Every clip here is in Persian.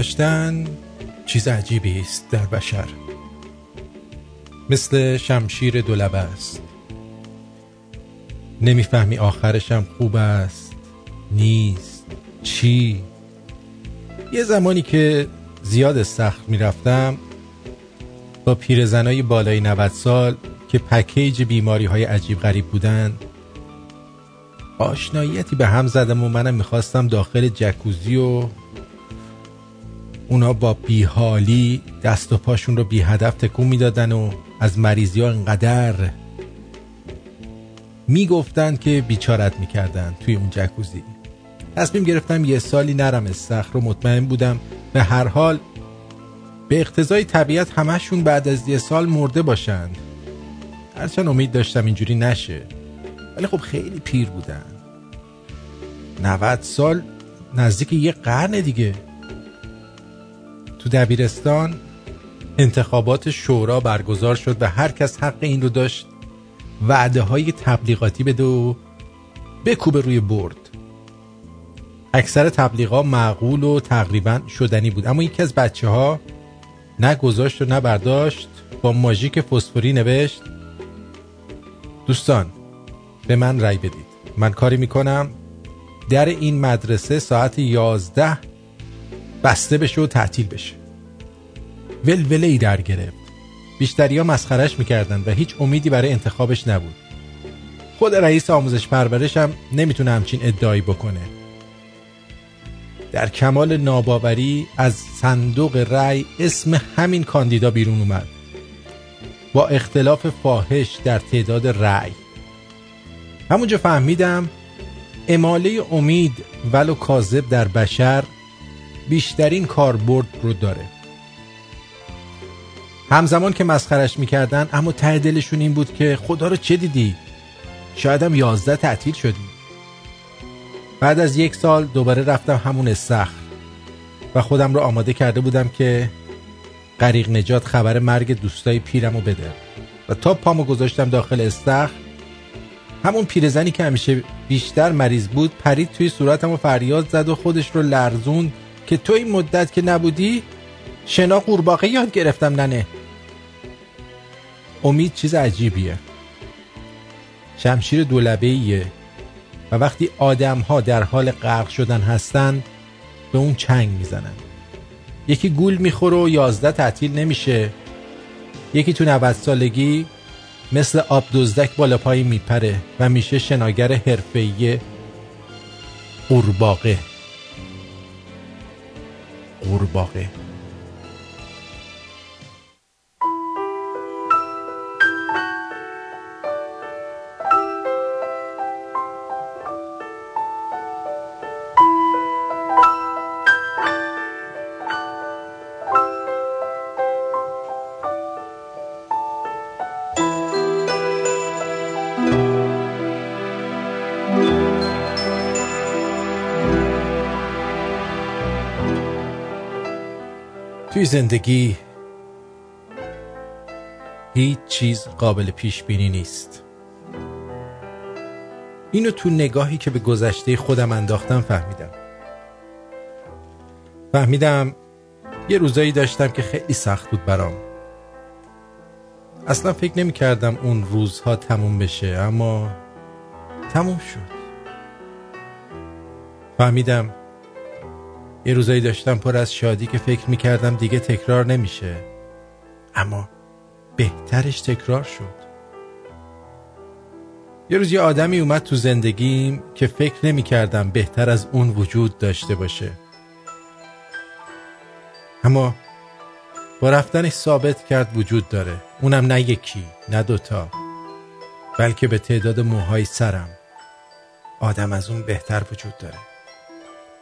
داشتن چیز عجیبی است در بشر. مثل شمشیر دولبه است. نمی‌فهمی آخرشم خوب است نیست چی؟ یه زمانی که زیاد سخت می‌رفتم با پیرزنای بالای 90 سال که پکیج بیماری های عجیب غریب بودن آشناییتی به هم زدم و منم می‌خواستم داخل جکوزی و اونا با بیحالی دست و پاشون رو بی هدف تکون می‌دادن و از مریضی ها انقدر می‌گفتن که بیچارت می‌کردن توی اون جکوزی. تصمیم گرفتم یه سالی نرم استخر رو مطمئن بودم به هر حال به اقتضای طبیعت همشون بعد از یه سال مرده باشند. هرچند امید داشتم اینجوری نشه. ولی خب خیلی پیر بودن. 90 سال نزدیک یه قرن دیگه. تو دبیرستان انتخابات شورا برگزار شد و هر کس حق این رو داشت وعده های تبلیغاتی بده و بکوبه روی برد. اکثر تبلیغا معقول و تقریبا شدنی بود. اما یکی از بچه ها نه گذاشت و نه برداشت با ماژیک فسفوری نوشت دوستان به من رأی بدید. من کاری می‌کنم در این مدرسه ساعت یازده بسته بشه و تعطیل بشه. ولوله ای در گرفت. بیشتری ها مسخرش می‌کردن و هیچ امیدی برای انتخابش نبود. خود رئیس آموزش پرورش هم نمی‌تونه همچین ادعایی بکنه. در کمال ناباوری از صندوق رأی اسم همین کاندیدا بیرون اومد. با اختلاف فاحش در تعداد رأی. همونجا فهمیدم اماله امید ولو کاذب در بشر بیشترین کاربرد رو داره. همزمان که مسخرش می‌کردن اما ته دلشون این بود که خدا رو چه دیدی؟ شاید هم یازده تعطیل شدی. بعد از یک سال دوباره رفتم همون استخر و خودم رو آماده کرده بودم که غریق نجات خبر مرگ دوستای پیرم رو بده. و تا پامو گذاشتم داخل استخر همون پیرزنی که همیشه بیشتر مریض بود پرید توی صورتم و فریاد زد و خودش رو لرزون که تو این مدت که نبودی شنا قورباغه یاد گرفتم ننه. امید چیز عجیبیه. شمشیر دولبه و وقتی آدم ها در حال غرق شدن هستن به اون چنگ می‌زنن. یکی گول می‌خوره و یازده تعطیل نمیشه. یکی تو 90 سالگی مثل آب دزدک بالا پایی میپره و میشه شناگر حرفه‌ای قورباغه. قورباغه توی زندگی هیچ چیز قابل پیش بینی نیست. اینو تو نگاهی که به گذشته خودم انداختم فهمیدم. فهمیدم یه روزایی داشتم که خیلی سخت بود برام. اصلا فکر نمی کردم اون روزها تموم بشه اما تموم شد. فهمیدم یه روزایی داشتم پر از شادی که فکر می‌کردم دیگه تکرار نمیشه. اما بهترش تکرار شد. یه روز یه آدمی اومد تو زندگیم که فکر نمی‌کردم بهتر از اون وجود داشته باشه. اما با رفتنش ثابت کرد وجود داره. اونم نه یکی نه دوتا بلکه به تعداد موهای سرم. آدم از اون بهتر وجود داره.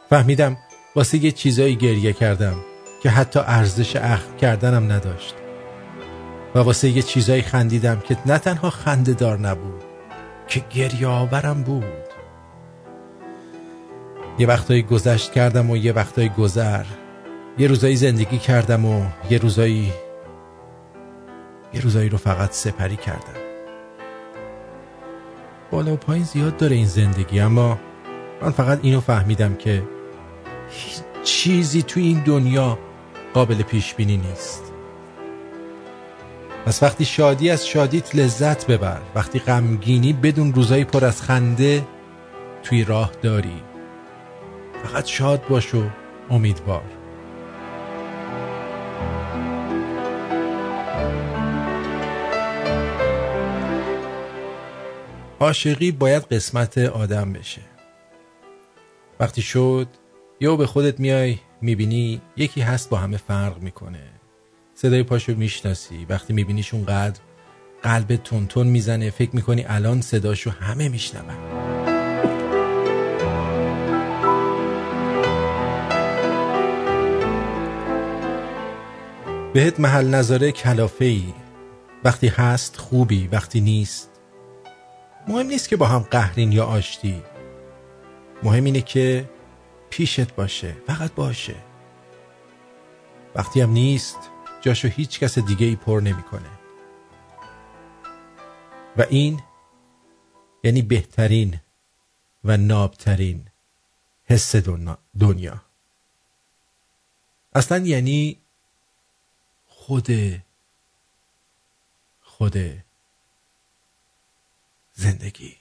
فهمیدم واسه یه چیزایی گریه کردم که حتی ارزش اخم کردنم نداشت. و واسه یه چیزایی خندیدم که نه تنها خنده دار نبود که گریه آورم بود. یه وقتایی گذشت کردم و یه وقتایی گذر. یه روزایی زندگی کردم و یه روزایی یه روزایی رو فقط سپری کردم. بالا و پایین زیاد داره این زندگی اما من فقط اینو فهمیدم که هیچ چیزی توی این دنیا قابل پیش بینی نیست. پس وقتی شادی از شادیت لذت ببر وقتی غمگینی بدون روزایی پر از خنده توی راه داری. فقط شاد باش و امیدوار. عاشقی باید قسمت آدم بشه. وقتی شد یا به خودت میای می‌بینی یکی هست با همه فرق می‌کنه. صدای پاشو می‌شناسی. وقتی میبینیش اونقدر قلب تون می‌زنه. فکر می‌کنی الان صداشو همه میشنون. بهت محل نظاره کلافه ای وقتی هست خوبی وقتی نیست. مهم نیست که با هم قهرین یا آشتی. مهم اینه که پیشت باشه فقط باشه. وقتی هم نیست جاشو هیچ کس دیگه ای پر نمی‌کنه. و این یعنی بهترین و نابترین حس دنیا. اصلا یعنی خود خود زندگی.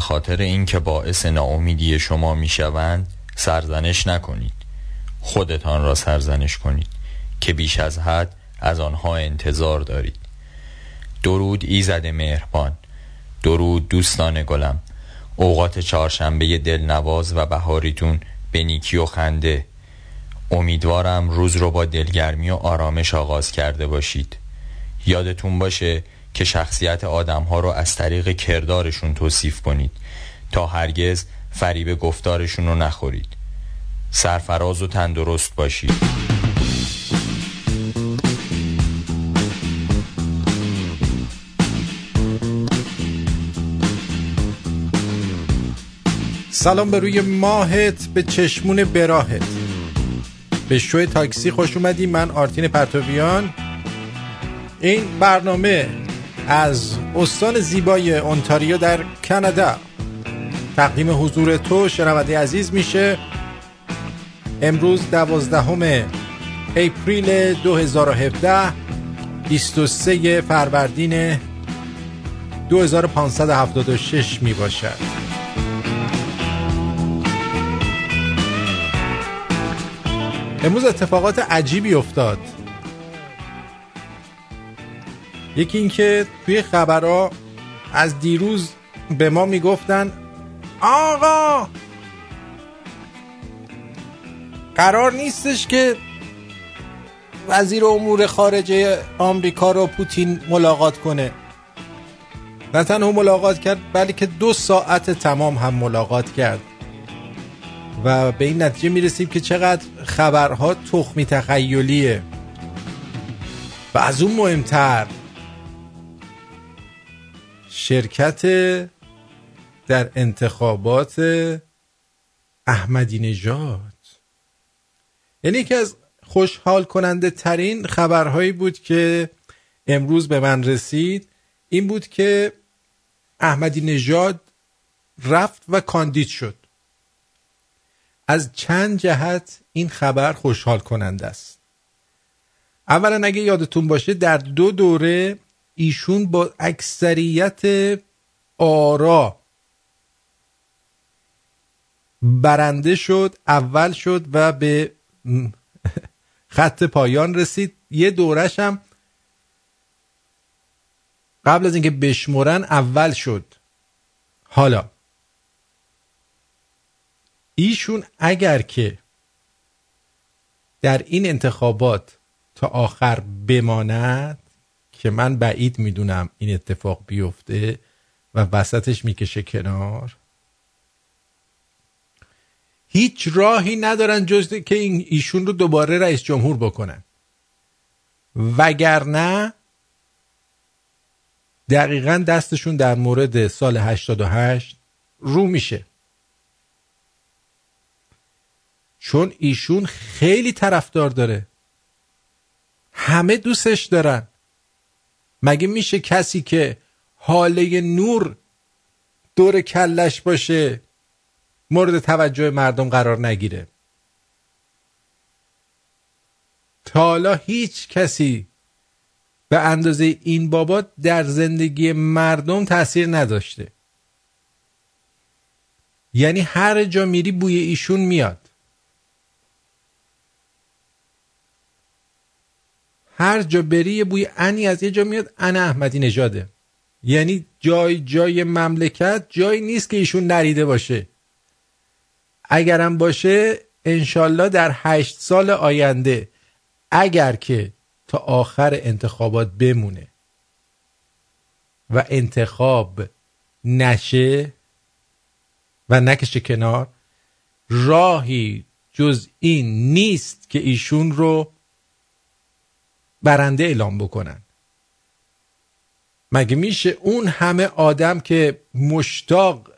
خاطر اینکه باعث ناامیدی شما می‌شوند سرزنش نکنید. خودتان را سرزنش کنید که بیش از حد از آنها انتظار دارید. درود ایزد مهربان. درود دوستان گلم. اوقات چهارشنبه دلنواز و بهاریتون به نیکی و خنده. امیدوارم روز رو با دلگرمی و آرامش آغاز کرده باشید. یادتون باشه که شخصیت آدم ها رو از طریق کردارشون توصیف کنید تا هرگز فریب گفتارشون رو نخورید. سرفراز و تندرست باشید. سلام به روی ماهت به چشمون براهت. به شوی تاکسی خوش اومدی. من آرتین پرتویان. این برنامه از استان زیبای اونتاریو در کانادا. تقدیم حضور تو شنونده عزیز میشه. امروز دوازدهم اپریل 2017 23 فروردین 2576 می باشد امروز اتفاقات عجیبی افتاد. یکی اینکه توی خبرها از دیروز به ما می‌گفتن آقا! قرار نیستش که وزیر امور خارجه آمریکا رو پوتین ملاقات کنه. نه تنها ملاقات کرد بلکه دو ساعت تمام هم ملاقات کرد. و به این نتیجه می‌رسیم که چقدر خبرها تخمی تخیلیه. و از اون مهمتر شرکت در انتخابات احمدی نژاد یعنی یکی از خوشحال کننده ترین خبرهایی بود که امروز به من رسید این بود که احمدی نژاد رفت و کاندید شد. از چند جهت این خبر خوشحال کننده است. اولا اگه یادتون باشه در دو دوره ایشون با اکثریت آرا برنده شد اول شد و به خط پایان رسید. یه دورش هم قبل از اینکه بشمرن اول شد. حالا ایشون اگر که در این انتخابات تا آخر بماند که من بعید می‌دونم این اتفاق بیفته و وسطش می‌کشه کنار. هیچ راهی ندارن جز که این ایشون رو دوباره رئیس جمهور بکنن. وگرنه دقیقا دستشون در مورد سال 88 رو میشه. چون ایشون خیلی طرفدار داره. همه دوستش دارن. مگه میشه کسی که حاله نور دور کلش باشه مورد توجه مردم قرار نگیره؟ تا حالا هیچ کسی به اندازه این بابا در زندگی مردم تاثیر نداشته. یعنی هر جا میری بوی ایشون میاد. هر جا بری یه بوی انی از یه جا میاد ان احمدی نژاده. یعنی جای جای مملکت جایی نیست که ایشون نریده باشه. اگرم باشه انشالله در هشت سال آینده اگر که تا آخر انتخابات بمونه و انتخاب نشه و نکشه کنار راهی جز این نیست که ایشون رو برنده اعلام بکنن. مگه میشه اون همه آدم که مشتاق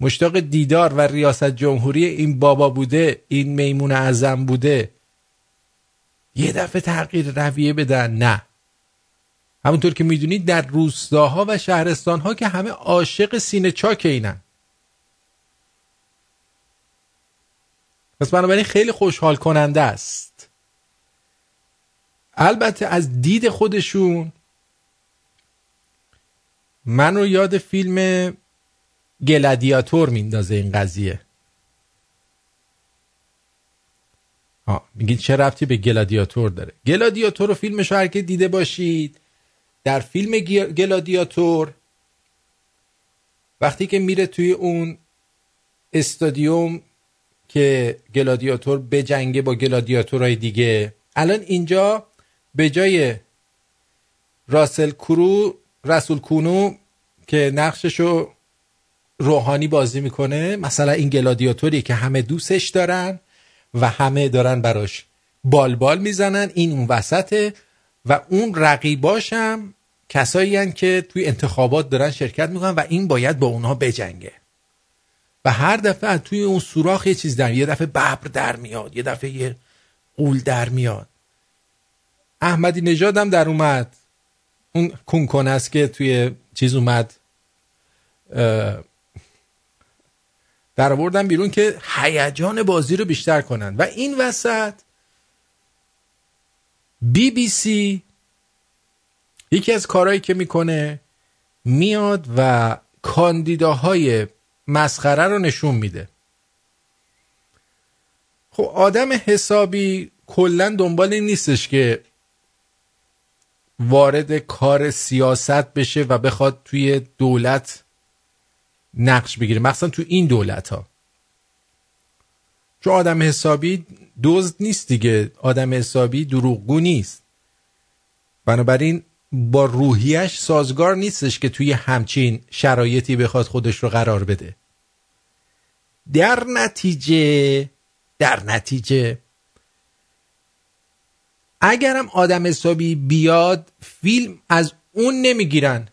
مشتاق دیدار و ریاست جمهوری این بابا بوده این میمون اعظم بوده یه دفعه تغییر رویه بدن؟ نه. همونطور که می‌دونید در روستاها و شهرستانها که همه عاشق سینه چاک اینن. پس بنابراین خیلی خوشحال کننده است. البته از دید خودشون من رو یاد فیلم گلادیاتور میندازه این قضیه. میگید چه ربطی به گلادیاتور داره؟ گلادیاتور رو فیلمش هر که دیده باشید در فیلم گلادیاتور وقتی که میره توی اون استادیوم که گلادیاتور به جنگه با گلادیاتورهای دیگه. الان اینجا به جای راسل کرو رسول کونو که نقششو روحانی بازی می‌کنه مثلا این گلادیاتوری که همه دوستش دارن و همه دارن براش بال بال می‌زنن این اون وسطه و اون رقیباشم کسایی هن که توی انتخابات دارن شرکت می‌کنن و این باید با اونها بجنگه. و هر دفعه توی اون سوراخ یه چیز در یه دفعه ببر در میاد یه دفعه یه قول در میاد. احمدی نژادم در اومد. اون کنکن است که توی چیز اومد. در آوردن بیرون که هیجان بازی رو بیشتر کنن. و این وسط بی بی سی یکی از کارهایی که می‌کنه میاد و کاندیداهای مسخره رو نشون میده. خب آدم حسابی کلا دنبال این نیستش که وارد کار سیاست بشه و بخواد توی دولت نقش بگیره. مثلا تو این دولت ها چون آدم حسابی دزد نیست دیگه. آدم حسابی دروغگو نیست. بنابراین با روحیش سازگار نیستش که توی همچین شرایطی بخواد خودش رو قرار بده. در نتیجه در نتیجه اگرم آدم حسابی بیاد فیلم از اون نمی‌گیرن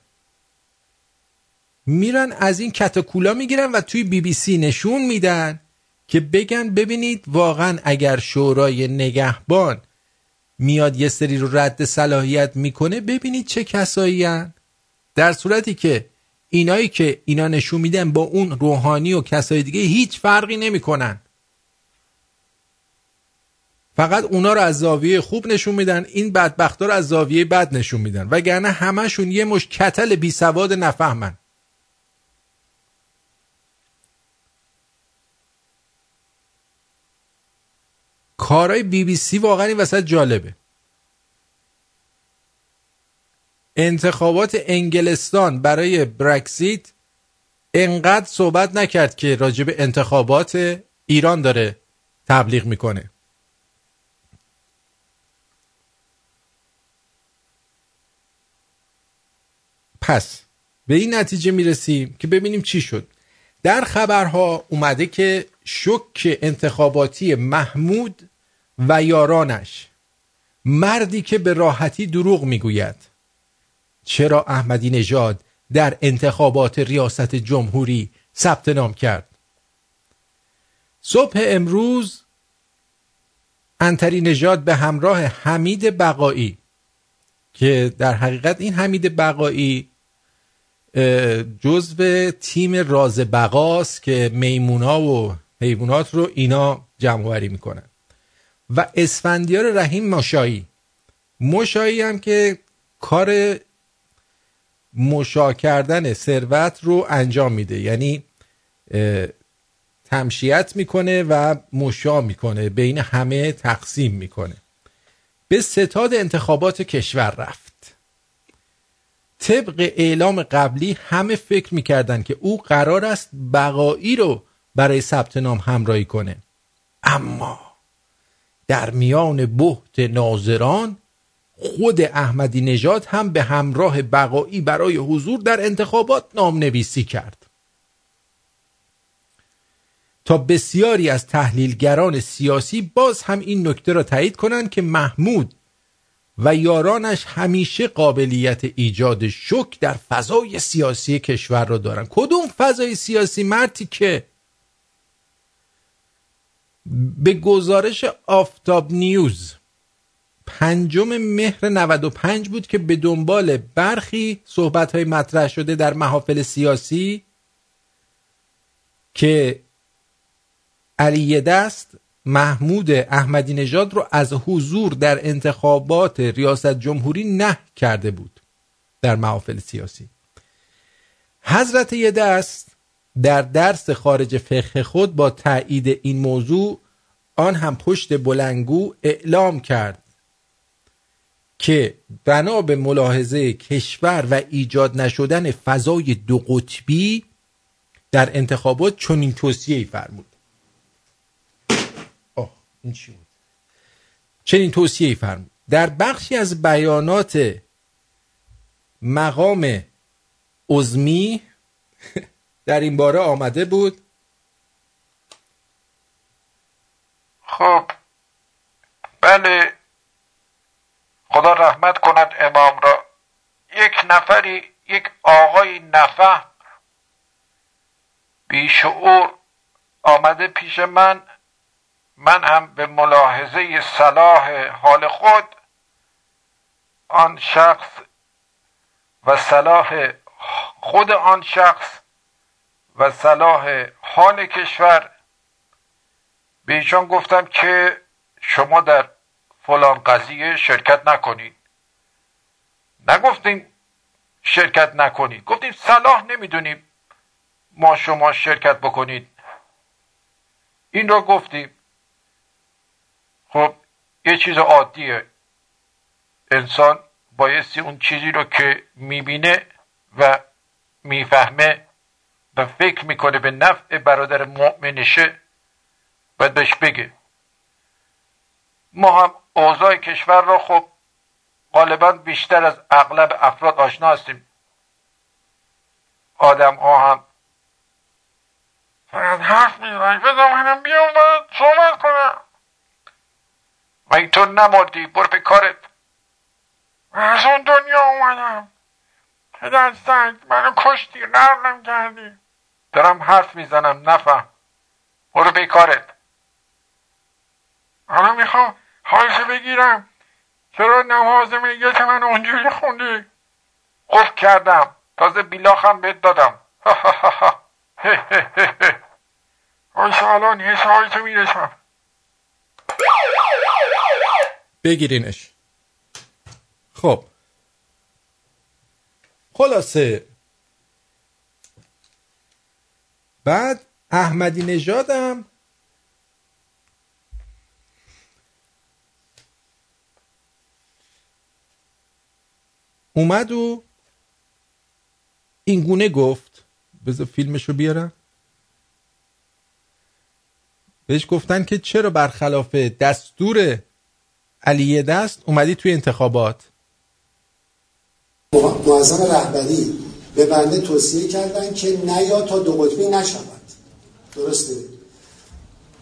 میرن از این کتاکولا می‌گیرن و توی بی بی سی نشون میدن که بگن ببینید واقعا اگر شورای نگهبان میاد یه سری رو رد صلاحیت می‌کنه ببینید چه کسایی هن. در صورتی که اینایی که اینا نشون میدن با اون روحانی و کسای دیگه هیچ فرقی نمی‌کنن فقط اونا رو از زاویه خوب نشون میدن این بدبختا رو از زاویه بد نشون میدن. وگرنه همشون یه مش کتل بی سواد نفهمن. کارهای بی بی سی واقعا این وسط جالبه. انتخابات انگلستان برای برکسیت انقدر صحبت نکرد که راجب انتخابات ایران داره تبلیغ می‌کنه. پس به این نتیجه می‌رسیم که ببینیم چی شد. در خبرها اومده که شک انتخاباتی محمود و یارانش مردی که به راحتی دروغ می‌گوید. چرا احمدی نژاد در انتخابات ریاست جمهوری ثبت نام کرد؟ صبح امروز انتری نژاد به همراه حمید بقایی که در حقیقت این حمید بقایی جزو تیم راز بقاست که میمونا و حیوانات رو اینا جمع وری می‌کنن. و اسفندیار رحیم مشایی. مشایی هم که کار مشا کردن ثروت رو انجام میده. یعنی تمشیت می‌کنه و مشا می‌کنه. بین همه تقسیم می‌کنه. به ستاد انتخابات کشور رفت. طبق اعلام قبلی همه فکر می‌کردن که او قرار است بقایی رو برای ثبت نام همراهی کنه. اما در میان بحت ناظران خود احمدی نژاد هم به همراه بقایی برای حضور در انتخابات نام نویسی کرد. تا بسیاری از تحلیلگران سیاسی باز هم این نکته را تایید کنند که محمود و یارانش همیشه قابلیت ایجاد شک در فضای سیاسی کشور را دارند کدوم فضای سیاسی مرتی که به گزارش آفتاب نیوز پنجم مهر 95 بود که به دنبال برخی صحبت های مطرح شده در محافل سیاسی که علی دست محمود احمدی نژاد رو از حضور در انتخابات ریاست جمهوری نه کرده بود در محافل سیاسی. حضرت یه دست در درس خارج فقه خود با تایید این موضوع آن هم پشت بلنگو اعلام کرد که بنا به ملاحظه کشور و ایجاد نشدن فضای دو قطبی در انتخابات چنین توصیه‌ای فرمود. این چی بود؟ چنین توصیه‌ای فرمود. در بخشی از بیانات مقام عزمی در این باره آمده بود. خب بله خدا رحمت کند امام را. یک نفری یک آقای نفهم بیشعور آمده پیش من. من هم به ملاحظه صلاح حال خود آن شخص و صلاح خود آن شخص و صلاح حال کشور. به ایشان گفتم که شما در فلان قضیه شرکت نکنید. نگفتیم شرکت نکنید. گفتیم صلاح نمی‌دونیم ما شما شرکت بکنید. این را گفتیم. خب یه چیز عادیه انسان بایستی اون چیزی رو که می‌بینه و می‌فهمه و فکر می‌کنه به نفع برادر مؤمنشه باید بهش بگه. ما هم اوضاع کشور را خب غالبا بیشتر از اغلب افراد آشنا هستیم. آدم ها هم فقط حرف می‌زنن بذار منم بیام باید صحبت کنم. مگه تو نمردی برو به کارت. از اون دنیا اومدم. پدر سگ منو کشتی غرقم کردی. دارم حرف می‌زنم نفهم. برو به کارت. حالا می‌خوام حالشو بگیرم. چرا نماز میگه من اونجوری خوندی؟ قفل کردم. تازه بیلاخم بهت دادم. آیسا الان حسایتو می‌رسم بگیرینش. خب. خلاصه. بعد احمدی نژادم. اومد و این گونه گفت. بذار فیلمشو بیارم. بهش گفتن که چرا برخلاف دستور علیه دست اومدی توی انتخابات. معظم رهبری به بنده توصیه کردن که نیا تا دو قطبی نشود. درسته؟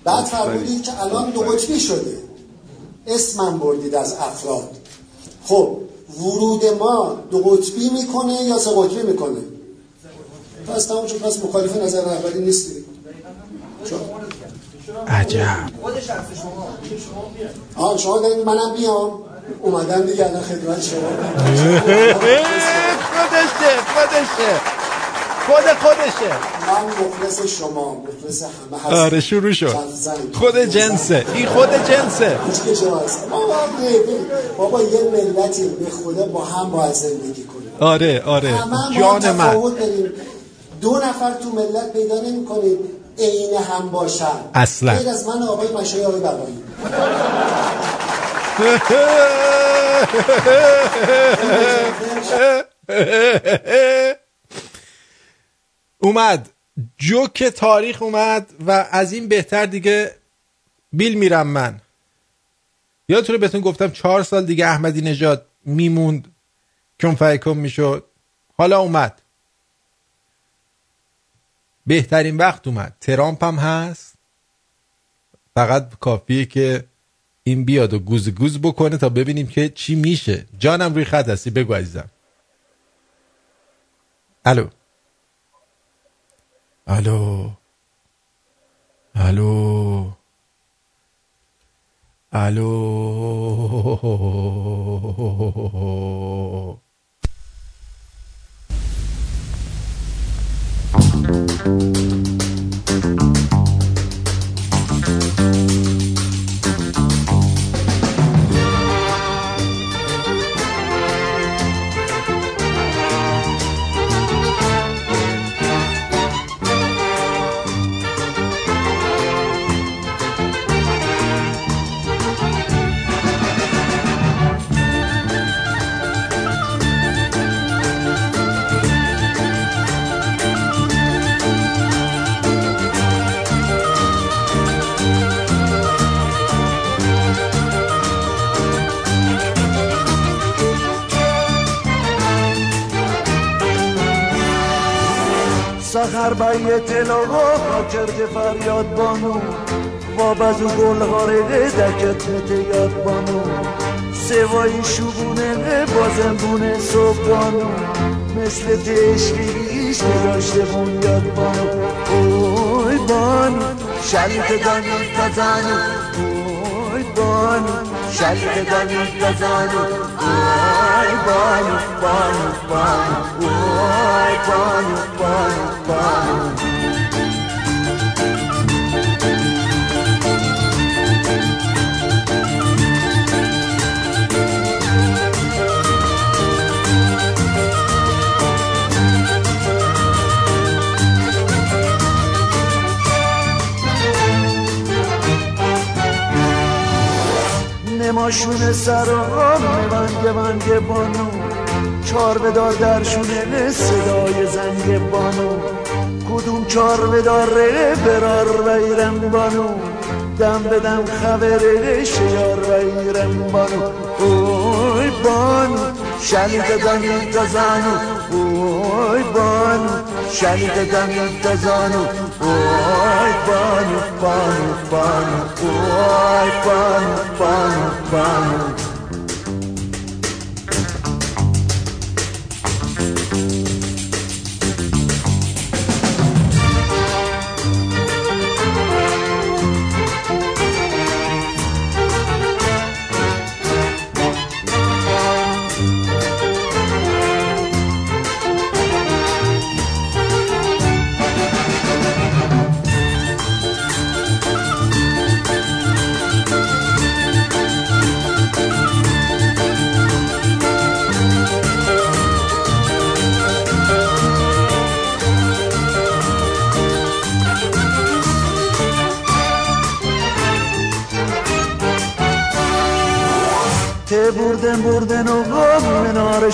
بعد فرمودید که الان دو قطبی شده. اسمم بردید از افراد. خب ورود ما دو قطبی می‌کنه یا سه قطبی می‌کنه؟ پس تمام شد پس مخالف نظر رهبری نیستی. عجب. آه شما دارید منم بیام. اومدم دیگه الان خدمت شما خودشه خودشه. خود خودشه. من مخلص شما مخلص همه هستم. آره شروع شد. خود جنسه. این خود جنسه. شما هست بابا یه ملتی به خدا با هم باید زندگی کنیم. آره آره. جان من. دو نفر تو ملت پیدا نمی کنید عین هم باشن. اصلا. غیر از من آقای مشای آقای بقایی. اومد. جوک تاریخ اومد و از این بهتر دیگه بیل میرم من. یادتونه بهتون گفتم چهار سال دیگه احمدی نژاد میموند کن فیکم می‌شد. حالا اومد. بهترین وقت اومد. ترامپ هم هست. فقط کافیه که این بیاد و گوز گوز بکنه تا ببینیم که چی میشه. جانم روی خط هستی. بگو عزیزم. الو. الو. الو. الو. Thank you. سخر بیت لاغا کرده فریاد بانو. با بزو گل هاره دکت یاد بانو. سوای شبونه صبح بانو مثل تشکیش نداشته بون یاد بانو. اوی بانو شلیت دانی تزانو اوی بانو شلیت دانی تزانو اوی بانو بانو بانو اوی بانو بانو نماشون سرام منگ منگ بانو. چار بدار درشونه صدای زنگ بانو. کدوم چار بداره برار ویرم بانو. دم بدم خبره شیار ویرم بانو. اوی بانو شلیت دانی تزانو اوی بانو شلیت دانی تزانو اوی بانو بانو بانو اوی بانو بانو بانو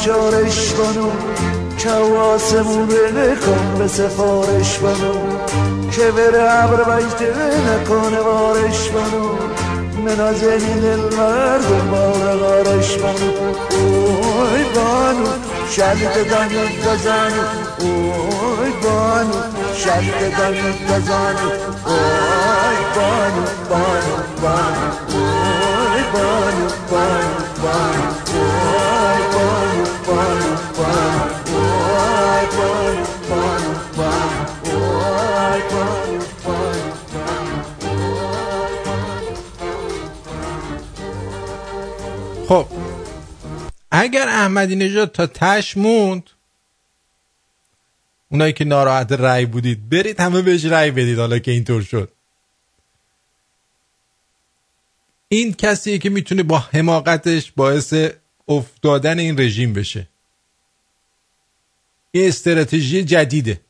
شارش بانو که آسمون کن به سفارش بانو که بره عبر بیته نکنه بارش بانو منازنی دل مرد بار غارش بانو اوی بانو شدیدگان تزانو اوی بانو شدیدگان تزانو اوی بانو بانو بانو. اوی بانو بانو بانو. اگر احمدی نژاد تا تش موند اونایی که ناراحت رأی بودید برید همه بهش رأی بدید حالا که اینطور شد. این کسیه که می‌تونه با حماقتش باعث افتادن این رژیم بشه. این استراتژی جدیده.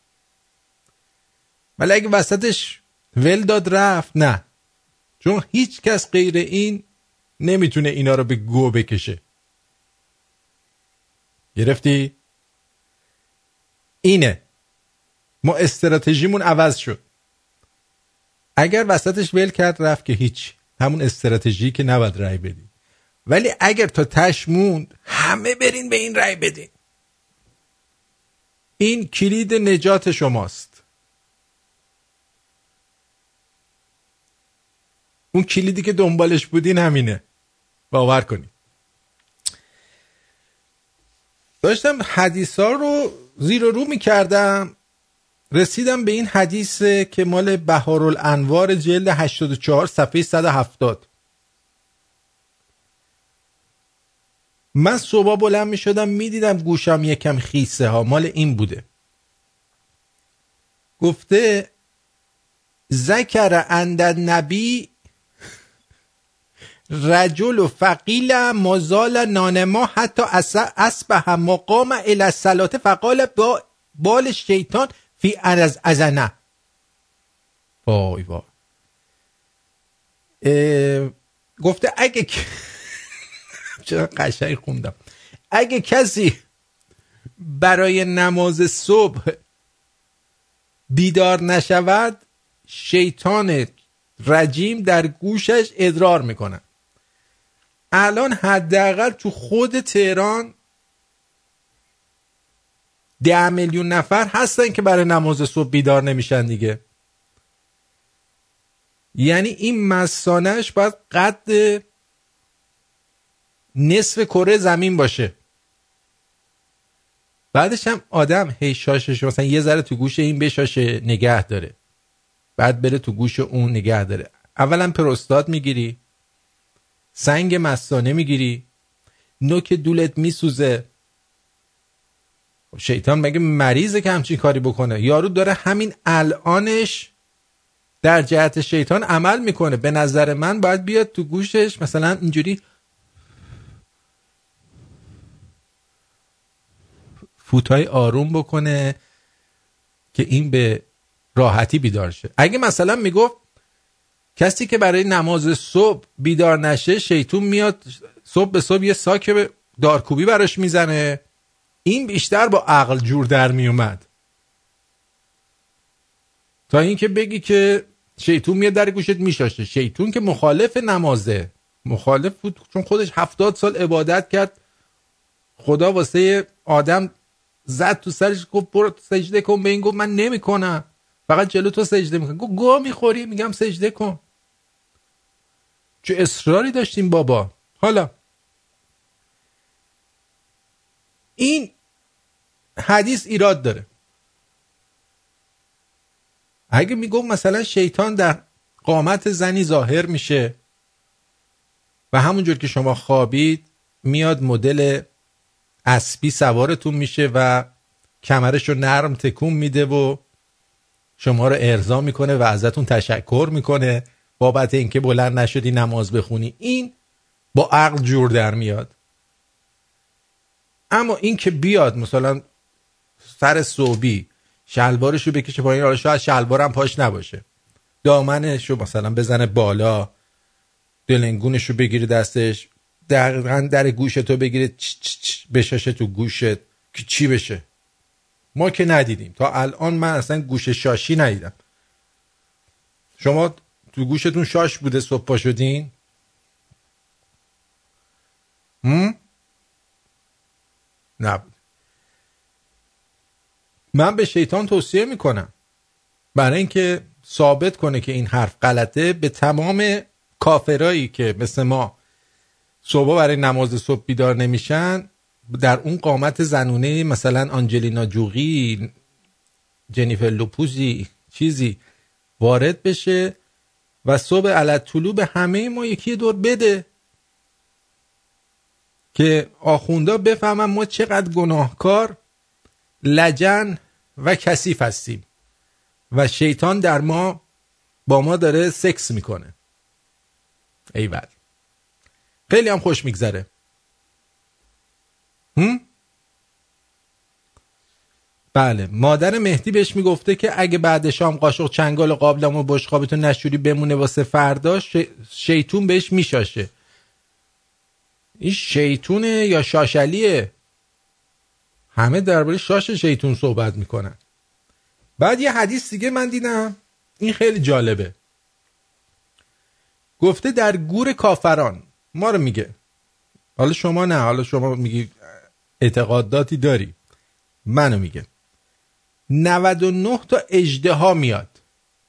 ولی اگه وسطش ول داد رفت نه. چون هیچ کس غیر این نمی‌تونه اینا رو به گو بکشه. گرفتی؟ اینه. ما استراتژیمون عوض شد. اگر وسطش ول کرد رفت که هیچ. همون استراتژی که نباید رای بدین ولی اگر تا تش موند همه برین به این رای بدین. این کلید نجات شماست. اون کلیدی که دنبالش بودین همینه. باور کنید. داشتم حدیث ها رو زیر و رو می‌کردم. رسیدم به این حدیث که مال بهارالانوار جلد 84 صفحه 170 من صبح بلند می شدم می دیدم گوشم یکم خیسه ها. مال این بوده. گفته ذکر اند نبی رجل و فقیل مزال نانما حتی اسبه مقام الى الصلاه فقال با بال شیطان فی از ازنه. وای وای. گفته اگه چرا قشنگ خوندم. اگه کسی برای نماز صبح بیدار نشود شیطان رجیم در گوشش ادرار می‌کنه الان حداقل تو خود تهران ده میلیون نفر هستن که برای نماز صبح بیدار نمیشن دیگه. یعنی این مسانش باید قد نصف کره زمین باشه. بعدش هم آدم هی شاشش مثلا یه ذره تو گوش این بشاشه نگه داره. بعد بره تو گوش اون نگه داره. اولا پروستات می‌گیری. سنگ مستانه می‌گیری. نوک دولت میسوزه. خب شیطان مگه مریضه که همچین کاری بکنه؟ یارو داره همین الانش در جهت شیطان عمل می‌کنه. به نظر من باید بیاد تو گوشش مثلا اینجوری فوتای آروم بکنه که این به راحتی بیدار شه. اگه مثلا می‌گفت کسی که برای نماز صبح بیدار نشه شیطون میاد صبح به صبح یه ساک دارکوبی براش می‌زنه. این بیشتر با عقل جور در میومد. تا اینکه بگی که شیطون میاد در گوشت میشاشه. شیطون که مخالف نمازه. مخالف بود چون خودش هفتاد سال عبادت کرد. خدا واسه آدم زد تو سرش گفت برو سجده کن. به این گفت من نمی‌کنم. فقط جلو تو سجده می‌کنم گفت گوه می‌خوری؟ میگم سجده کن. چه اصراری داشتیم بابا؟ حالا. این حدیث ایراد داره. اگه میگم مثلا شیطان در قامت زنی ظاهر میشه و همونجور که شما خوابید میاد مدل اسبی سوارتون میشه و کمرش رو نرم تکون میده و شما رو ارضا می‌کنه و ازتون تشکر می‌کنه. بابت اینکه بلند نشدی نماز بخونی این با عقل جور در میاد. اما این که بیاد مثلا سر صوبی شلوارشو بکشه پایین حالا شاید شلوارم پاش نباشه. دامنشو مثلا بزنه بالا دلنگونشو بگیره دستش دقیقا در گوشتو بگیره چ چ چ بشاشه تو گوشت که چی بشه؟ ما که ندیدیم. تا الان من اصلا گوش شاشی ندیدم. شما تو گوشتون شاش بوده صبح پا شدین؟ نبود. من به شیطان توصیه می‌کنم. برای اینکه ثابت کنه که این حرف غلطه به تمام کافرایی که مثل ما صبح برای نماز صبح بیدار نمیشن در اون قامت زنونه مثلا آنجلینا جوغی جنیفر لوپوزی چیزی وارد بشه و صبح علت طلوع به همه ما یکی دور بده. که آخوندا بفهمن ما چقدر گناهکار لجن و کثیف هستیم. و شیطان در ما با ما داره سکس می‌کنه. ایول خیلی هم خوش میگذره. هم؟ بله. مادر مهدی بهش می‌گفته که اگه بعد شام قاشق چنگال قابلم و بشقابتون نشوری بمونه واسه فردا شیطون بهش میشاشه. این شیطونه یا شاشلیه؟ همه درباره شاش شیطون صحبت می‌کنن. بعد یه حدیث دیگه من دیدم. این خیلی جالبه. گفته در گور کافران ما رو میگه. حالا شما نه حالا شما میگی اعتقاداتی داری. منو میگه. 99 تا اجده ها میاد.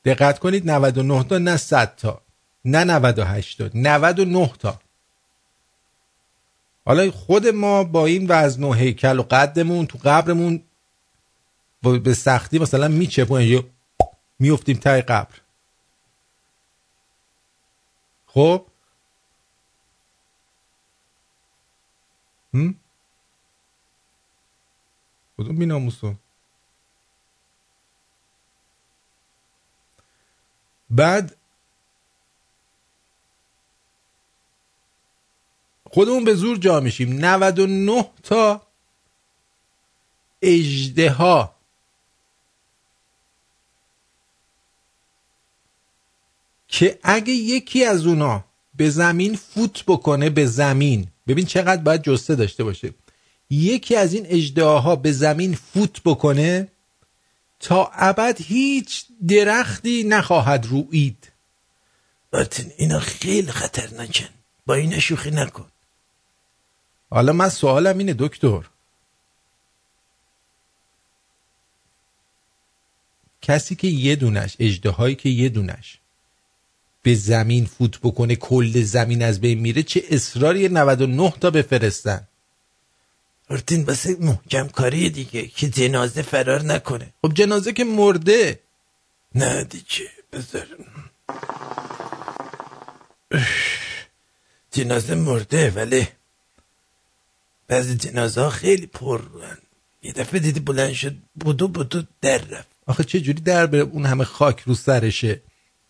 دقت کنید 99 تا نه 100 تا. نه 98 تا 99 تا. حالا خود ما با این وزن و هیکل و قدمون تو قبرمون به سختی مثلا میچپون یا میفتیم تای قبر. خب؟ کدوم بیناموسو؟ بعد خودمون به زور جا میشیم. 99 تا اجده ها که اگه یکی از اونا به زمین فوت بکنه به زمین. ببین چقدر باید جسته داشته باشه. یکی از این اجدهاها به زمین فوت بکنه تا ابد هیچ درختی نخواهد روید. باتن اینا خیلی خطرناکن با این شوخی نکن. حالا من سوالم اینه دکتر. کسی که یه دونش اجدهایی که یه دونش به زمین فوت بکنه کل زمین از بین میره چه اصراری 99 تا بفرستن؟ ارتین بس محکم کاری دیگه که جنازه فرار نکنه. خب جنازه که مرده. نه دیگه بذار. جنازه مرده ولی بعضی جنازه ها خیلی پر یه دفعه دیدی بلند شد بودو بودو در رفت. آخه چه جوری در بره؟ اون همه خاک رو سرشه.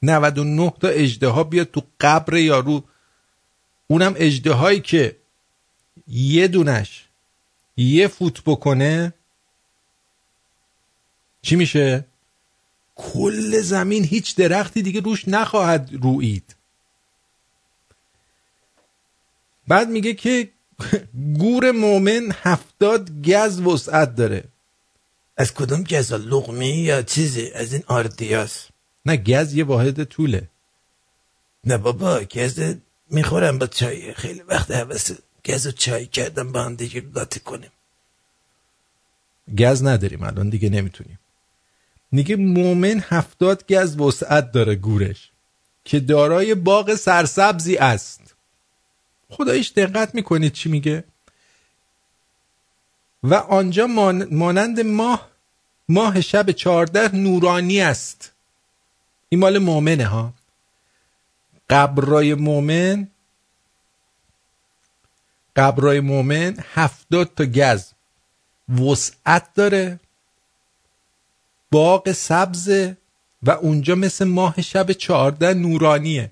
99 تا اجده ها بیاد تو قبر یارو. اونم اجده هایی که یه دونش. یه فوت بکنه چی میشه؟ کل زمین هیچ درختی دیگه روش نخواهد روید. بعد میگه که گور مؤمن هفتاد گز وسعت داره. از کدوم گز؟ لغمی یا چیزی؟ از این آردیاس. نه گز یه واحد طوله. نه بابا گز می‌خورم با چای. خیلی وقت حوث گز چای کردم با هم دیگه لاته کنیم. گز نداریم الان دیگه نمی‌تونیم. نیگه مومن هفتاد گز وسعت داره گورش که دارای باغ سرسبزی است. خدایش دقت می‌کنید چی میگه؟ و آنجا مانند ماه ماه شب چهارده نورانی است. این مال مؤمنه ها. قبرای مؤمن قبرای مؤمن هفتاد تا گز وسعت داره باغ سبز و اونجا مثل ماه شب چهارده نورانیه.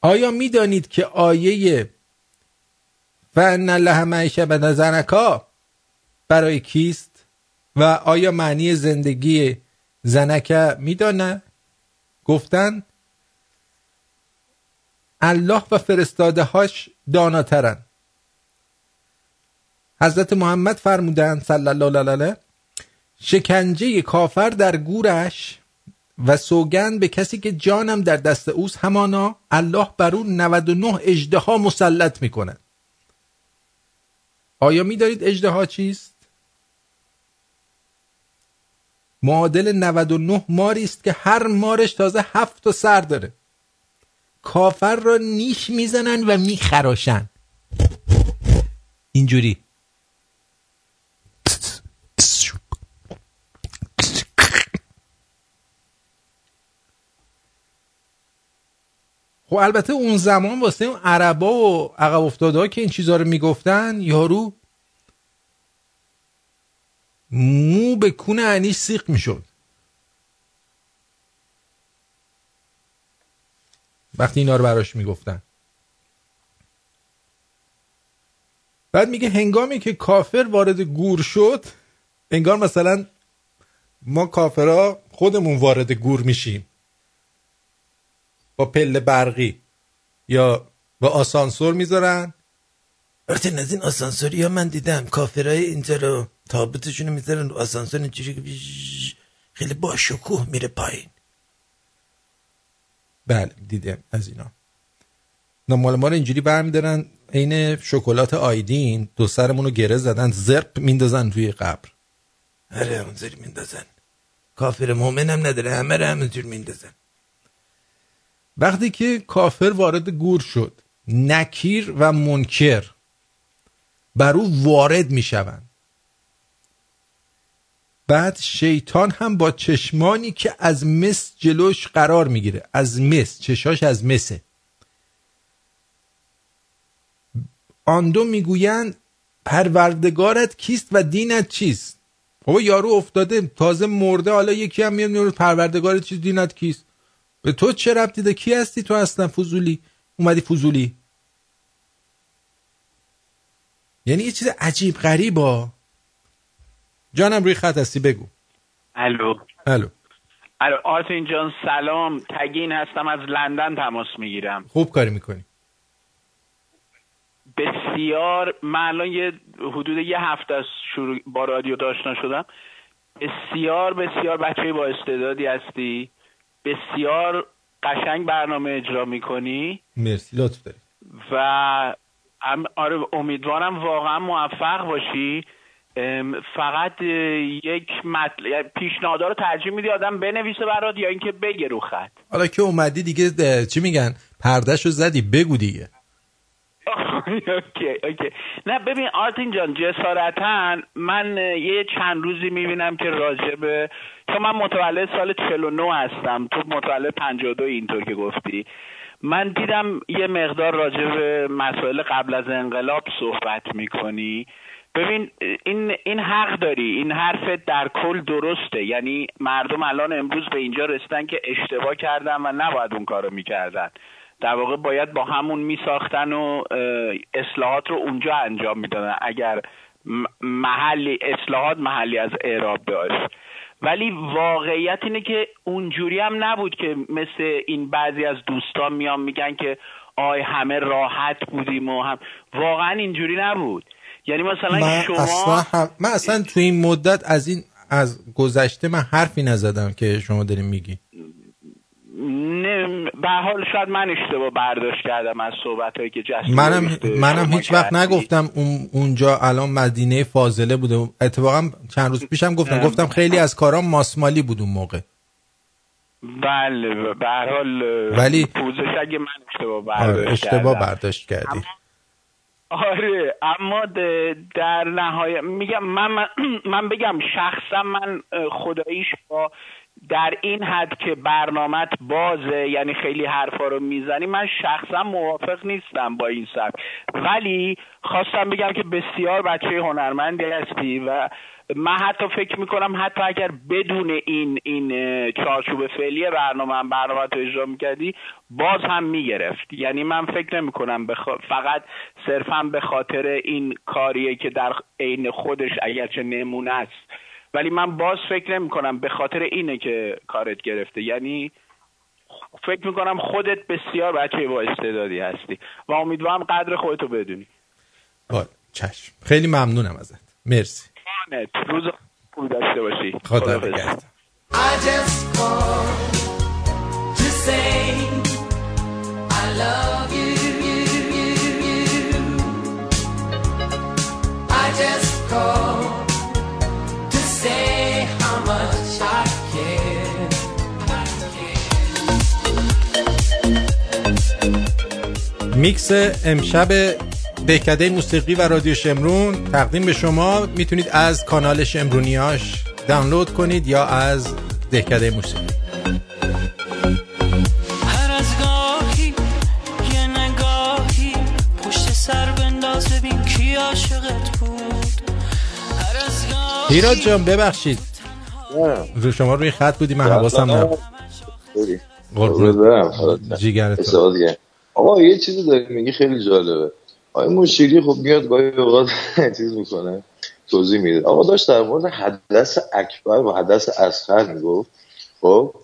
آیا می‌دانید که آیه فن الله معیشه به نظرکا برای کیست؟ و آیا معنی زندگی زنکه میدانه؟ گفتن الله و فرستاده هاش داناترن. حضرت محمد فرمودن صلی الله علیه شکنجه کافر در گورش و سوگند به کسی که جانم در دست اوست همانا الله بر اون 99 اجده ها مسلط می‌کنه آیا می‌دانید اجده چیست؟ معادل 99 ماری است که هر مارش تازه هفت تا سر داره. کافر را نیش می‌زنن و میخراشن. اینجوری. خب البته اون زمان واسه اون عربا و عقب افتاده که این چیزها رو می‌گفتن یارو مو به کون انیش سیخ می‌شد. وقتی اینا رو براش می‌گفتن. بعد میگه هنگامی که کافر وارد گور شد انگار مثلا ما کافرها خودمون وارد گور میشیم. با پله برقی یا با آسانسور می‌ذارن. آرتین از این آسانسوری من دیدم. کافرهای اینجا رو تابوتشون رو می‌ذارن رو آسانسور اینجوری خیلی با شکوه میره پایین. بله دیدم از اینا. مال ما رو اینجوری برمیدارن عین شکلات آیدین دو سرمون رو گره زدن زرپ میندازن توی قبر. آره اونجوری میندازن. کافر مؤمنم نداره همه رو همینجور میندازن. وقتی که کافر وارد گور شد نکیر و منکر بر او وارد می‌شوند. بعد شیطان هم با چشمانی که از مس جلوش قرار می‌گیره. از مس چشاش از مسه. آن دو می‌گویند پروردگارت کیست و دینت چیست؟ بابا یارو افتاده تازه مرده حالا یکی هم میاد پروردگارت چیست دینت کیست؟ به تو چه ربطی ده کی هستی تو اصلا؟ فضولی؟ اومدی فضولی؟ یعنی یه چیز عجیب غریبا. جانم روی خط هستی بگو. الو. الو. الو آرتین جان سلام. تگین هستم از لندن تماس می‌گیرم. خوب کاری می‌کنی. بسیار من الان یه حدود یه هفته از شروع با رادیو داشتن شدم. بسیار بسیار بچه با استعدادی هستی. بسیار قشنگ برنامه اجرا می‌کنی. مرسی لطف داری و آره امیدوارم واقعا موفق باشی. فقط یک مطل... یعنی پیشنهادا رو ترجیح میدی آدم بنویسه برات یا اینکه بگه رو خط؟ حالا که اومدی دیگه چی میگن؟ پردهشو زدی بگو دیگه. okay okay. نه ببین آرتین جان جسارتا من یه چند روزی می‌بینم که راجبه چون من متولد سال 49 هستم تو متولد 52 اینطور که گفتی. من دیدم یه مقدار راجب مسائل قبل از انقلاب صحبت می‌کنی. ببین این این حق داری این حرفت در کل درسته. یعنی مردم الان امروز به اینجا رسیدن که اشتباه کردن و نباید اون کارو می‌کردن. در واقع باید با همون میساختن و اصلاحات رو اونجا انجام می‌دادن. اگر محلی اصلاحات محلی از اعراب داشت. ولی واقعیت اینه که اونجوری هم نبود که مثل این بعضی از دوستان میان میگن که آی همه راحت بودیم و هم. واقعا اینجوری نبود. یعنی مثلا من شما اصلا من اصلا تو این مدت از این از گذشته من حرفی نزدم که شما داریم میگی. نه به حال شاید من اشتباه برداشت کردم از صحبت هایی که جسد منم منم هیچ وقت نگفتم اون اونجا الان مدینه فاضله بوده. اتفاقا چند روز پیشم گفتم. گفتم خیلی از کارام ماسمالی بود اون موقع. بله به حال ولی پوزش اگه من اشتباه آره برداشت اشتباه کردم. برداشت کردی. آره اما در نهایت میگم من, من, من بگم شخصا من خداییش با در این حد که برنامت بازه یعنی خیلی حرفا رو می‌زنی من شخصا موافق نیستم با این سبک. ولی خواستم بگم که بسیار بچه هنرمندی هستی و من حتی فکر می‌کنم حتی اگر بدون این این چارچوب فعلی برنامه هم برنامه رو اجرا می‌کردی باز هم می‌گرفت. یعنی من فکر نمی‌کنم بخ... فقط صرفا به خاطر این کاریه که در عین خودش اگرچه نمونه است ولی من باز فکر نمی کنم به خاطر اینه که کارت گرفته یعنی فکر می‌کنم خودت بسیار بچه با استعدادی هستی و امیدوارم قدر خودتو بدونی باید. چشم خیلی ممنونم ازت مرسی روز خوبی داشته باشی خدا خداحافظ. نگهدار I just called to say I love you. I میکس امشب دهکده موسیقی و رادیو شمرون تقدیم به شما می‌تونید از کانال شمرونیاش دانلود کنید یا از دهکده موسیقی. هر از گاهی یه نگاهی پشت سر بنداز ببین کی عاشقت بود. هر از گاهی هیراد جان ببخشید. رو شما روی خط بودی من حواسم نبود. قربونت. جیگرت استفاده کرد. آقا یه چیزی داری میگی خیلی جالبه. آقای موشیری خب میاد گاهی اوقات چیز می‌کنه توضیح میده. آقا داشت در مورد حدث اکبر و حدث اصغر می‌گفت. خب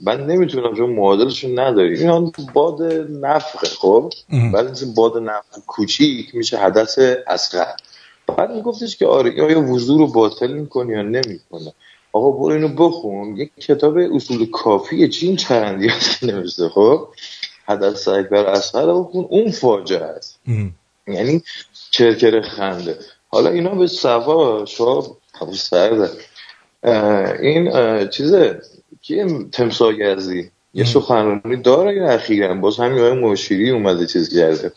من نمی‌تونم چون معادلشون نداری این هم باد نفخه خب؟ بعد مثل باد نفخ کوچیک میشه حدث اصغر. بعد میگفتش که آره این آیا وضوع رو باطل می‌کنه یا نمی‌کنه؟ آقا برو اینو بخون. یک کتاب اصول کافی چین چرندی هست که نوشته خب؟ حدث اکبر اصغر اون فاجعه است. یعنی کرکر خنده. حالا اینا به صفا شما حوش سرده این چیزه کیه تمسا گزی یه سخنرانی داره اخیرا. باز همین آقای مشیری اومده چیز کرده.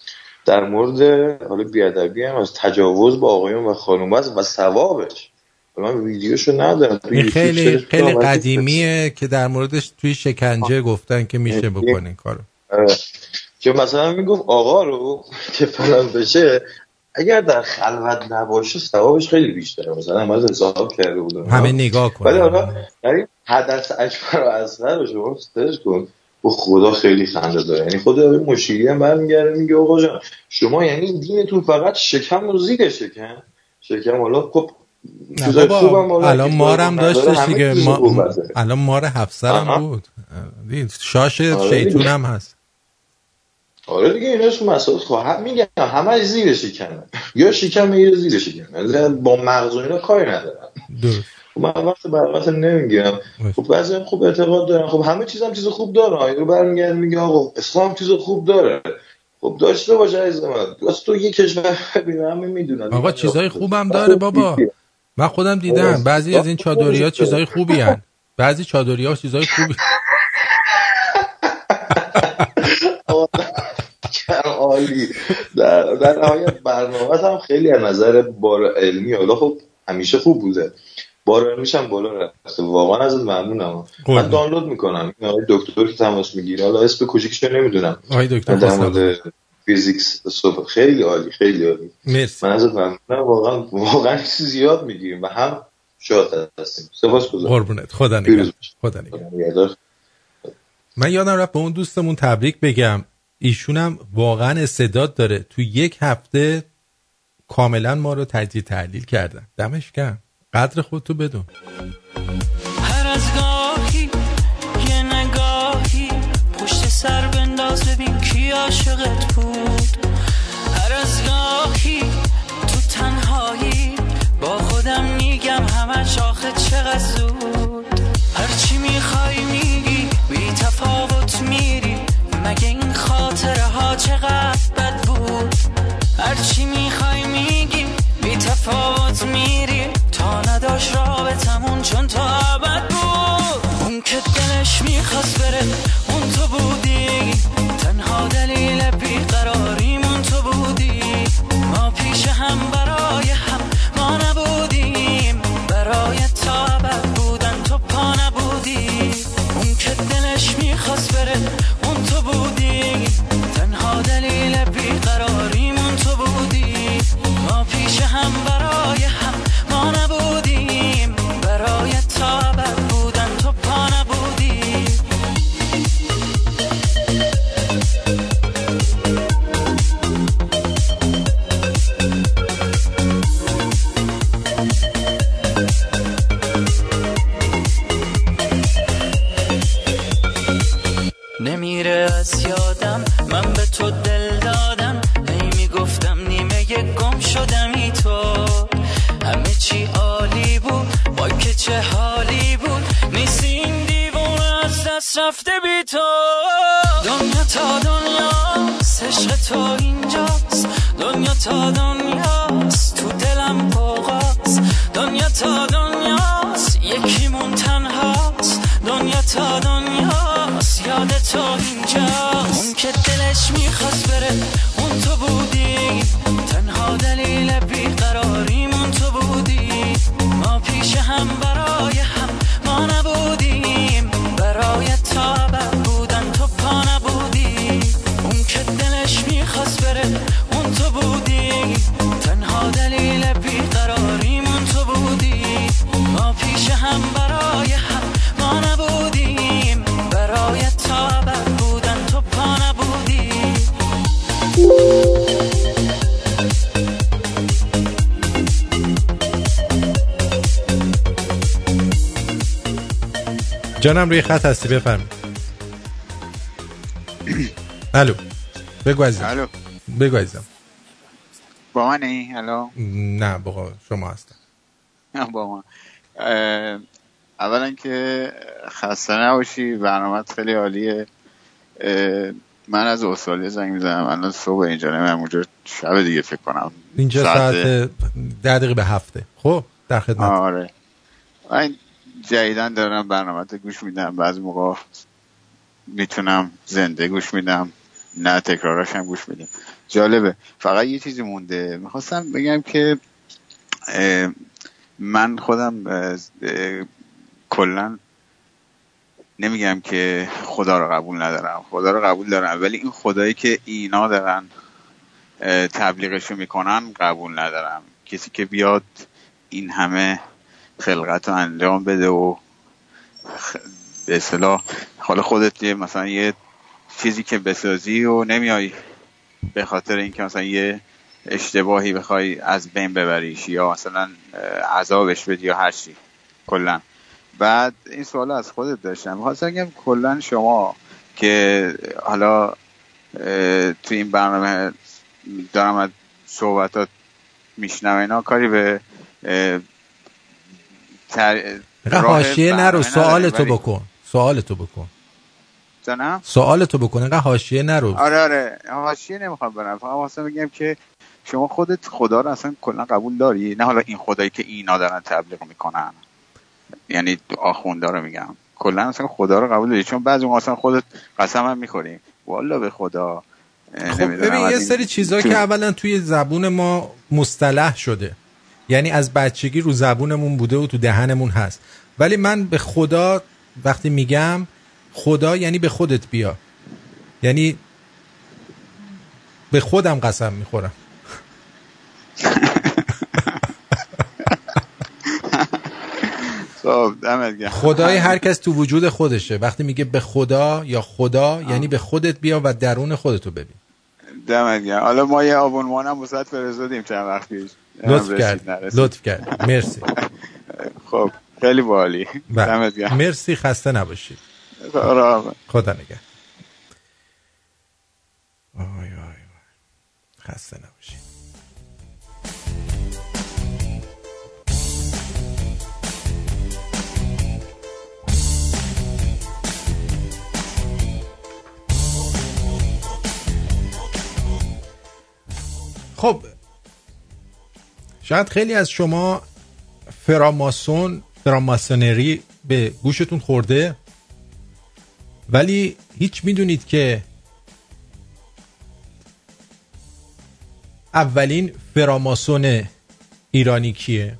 در مورد حالا بیادبی هم از تجاوز با آقایون و خانوم و ثوابش. حالا من ویدیوشو ندارم. خیلی خیلی ولی قدیمیه که در موردش توی شکنجه گفتن که میشه بکنین کارو. که مثلا می‌گفت آقا رو که فلان بشه اگر در خلوت نباشه ثوابش خیلی بیشتره. مثلا من حساب کرده بودم. همه نگاه ولی کنن حالا یعنی حدث اکبر و اصغر رو شما سرچ کن و خدا خیلی خنده داره. یعنی خود آقای مشیری هم برمیگرده میگه آقا جان شما یعنی دینتون فقط شکم و زیر شکم. شکم حالا خب الان مارم داشتش دیگه. ما... الان مار هفسرم آها. بود. شاش آره شیطون. هم هست. آره دیگه اینا تو مسائل خواهد میگم همه زیر شکمه یا شکم می‌گیره زیر شکمه با مغز و اینا کاری ندارن. درست. خب من وقت برقت نمی‌گیرم. خب بعضی هم خوب اعتقاد دارن. خب همه چیز هم چیز خوب داره رو برمیگرد میگه آقا اسلام چیز خوب داره. خب داشته باشه عزیز من. از تو یه کشور ببین همه می‌دونن. آقا چیزای خوبم داره بابا. من خودم دیدم. بعضی از این چادری ها چیزای خوبی هن. بعضی چادری ها چیزای خوبی عالی در, در نهایت برنامه هم خیلی از نظر بار علمی حالا خب همیشه خوب بوده. بار علمیش هم بالا رفته. واقعا ازت ممنونم. من دانلود می‌کنم. این آقای دکتر که تماس می‌گیره. حالا اسم کوچیکش رو نمی‌دونم. آقای دکتر فیزیکس صبح خیلی عالی خیلی عالی. مرسی. من ازت ممنونم. واقعا واقعا زیاد می‌گیریم و هم شاد هستیم. سپاس قربونت. خدا نگهدار. خدا نگهدار. من یادم رفت به اون دوستمون تبریک بگم. ایشونم واقعا استعداد داره. تو یک هفته کاملا ما رو تجزیه تحلیل کردن. دمش گرم. قدر خودتو بدون. هر از گاهی یه نگاهی پشت سر بنداز ببین کی عاشقت بود. هر از گاهی تو تنهایی با خودم میگم همش آخه چقدر زود. هرچی می‌خوای میگی بی تفاوت میری. مگه این خاطره ها چقدر بد بود؟ هرچی می‌خوای میگی بی تفاوت میری. تا نداشت رابطمون چون تا ابد بود. اون که دلش می‌خواست بره اون تو بودی. تنها دلیل told جانم روی خط هستی بفرمایید الو بگو عزیزم. الو. بگو عزیزم. با منی؟ الو. نه بقا شما هستم. با من. اولا که خسته نباشی برنامه خیلی عالیه. من از استرالیا زنگ می‌زنم. الان صبح اینجا نمیم اونجا شب دیگه فکر کنم. اینجا ساعت ده دقیقه به هفته. خب در خدمت. آره. من جدیدن دارم برنامه رو گوش میدم. بعضی موقع می‌تونم زنده گوش میدم. نه تکراراش هم گوش میدم. جالبه. فقط یه چیزی مونده. می‌خواستم بگم که من خودم کلا نمیگم که خدا رو قبول ندارم. خدا رو قبول دارم. ولی این خدایی که اینا دارن اه، تبلیغشو می‌کنن قبول ندارم. کسی که بیاد این همه خلقت رو انجام بده و به اصطلاح حالا خودت یه مثلا یه چیزی که بسازی و نمیای به خاطر اینکه مثلا یه اشتباهی بخوای از بین ببریش یا مثلا عذابش بدی یا هر چی کلا. بعد این سوال از خودت داشتم. می‌خواستم بگم کلا شما که حالا تو این برنامه دارم از صحبتات میشنم اینا کاری به تر... حاشیه نرو سوال تو بکن. سوال تو بکن. جانم سوال تو بکن اینقدر حاشیه نرو. آره آره. حاشیه نمی‌خوام برم. فقط واسه بگم که شما خودت خدا رو اصلا کلا قبول داری؟ نه حالا این خدایی که اینا دارن تبلیغ می‌کنن. یعنی آخوندا رو میگم. کلا اصلا خدا رو قبول داری؟ چون بعضی موقع اصلا خودت قسم هم می‌خوری. والا به خدا. خب ببین یه سری چیزا تو- که اولا توی زبون ما مصطلح شده. یعنی از بچگی رو زبونمون بوده و تو دهنمون هست. ولی من به خدا وقتی میگم خدا یعنی به خودت بیا. یعنی به خودم قسم می‌خورم. خب خدای هر کس تو وجود خودشه. وقتی میگه به خدا یا خدا یعنی به خودت بیا و درون خودتو ببین. دمت گرم. حالا ما یه آبونمان هم فرستادیم چند وقت پیش. لطف کرد نرسید. لطف کرد. مرسی. خب خیلی باحالی بله. مرسی خسته نباشید. خدا نگه وای وای خسته نباشید. خب شاید خیلی از شما فراماسون فراماسونری به گوشتون خورده ولی هیچ می‌دونید که اولین فراماسون ایرانی کیه.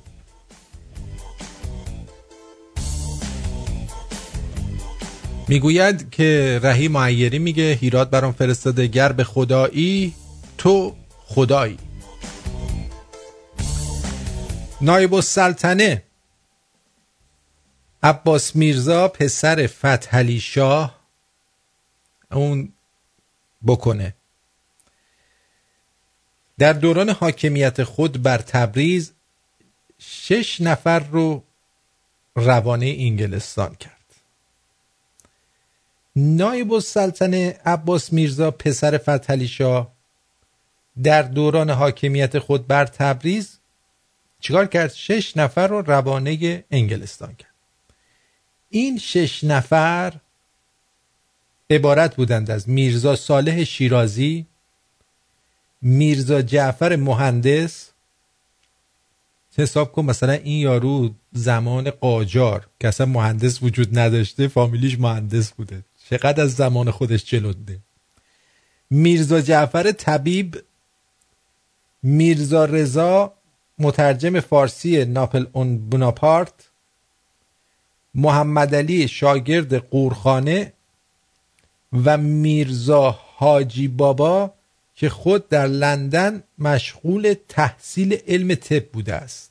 می‌گوید که رهی معیری میگه هیرات برام فرستاده گر به خدایی تو خدایی. نایب السلطنه. عباس میرزا پسر فتحعلی شاه. اون بکنه. در دوران حاکمیت خود بر تبریز شش نفر رو روانه انگلستان کرد. نایب السلطنه عباس میرزا پسر فتحعلی شاه در دوران حاکمیت خود بر تبریز چیکار کرد؟ شش نفر رو روانه انگلستان کرد. این شش نفر عبارت بودند از میرزا صالح شیرازی میرزا جعفر مهندس. حساب کن مثلا این یارو زمان قاجار که اصلا مهندس وجود نداشته فامیلیش مهندس بوده. چقدر از زمان خودش جلونده میرزا جعفر طبیب میرزا رضا مترجم فارسی ناپل اون بوناپارت محمد علی شاگرد قورخانه و میرزا حاجی بابا که خود در لندن مشغول تحصیل علم طب بوده است.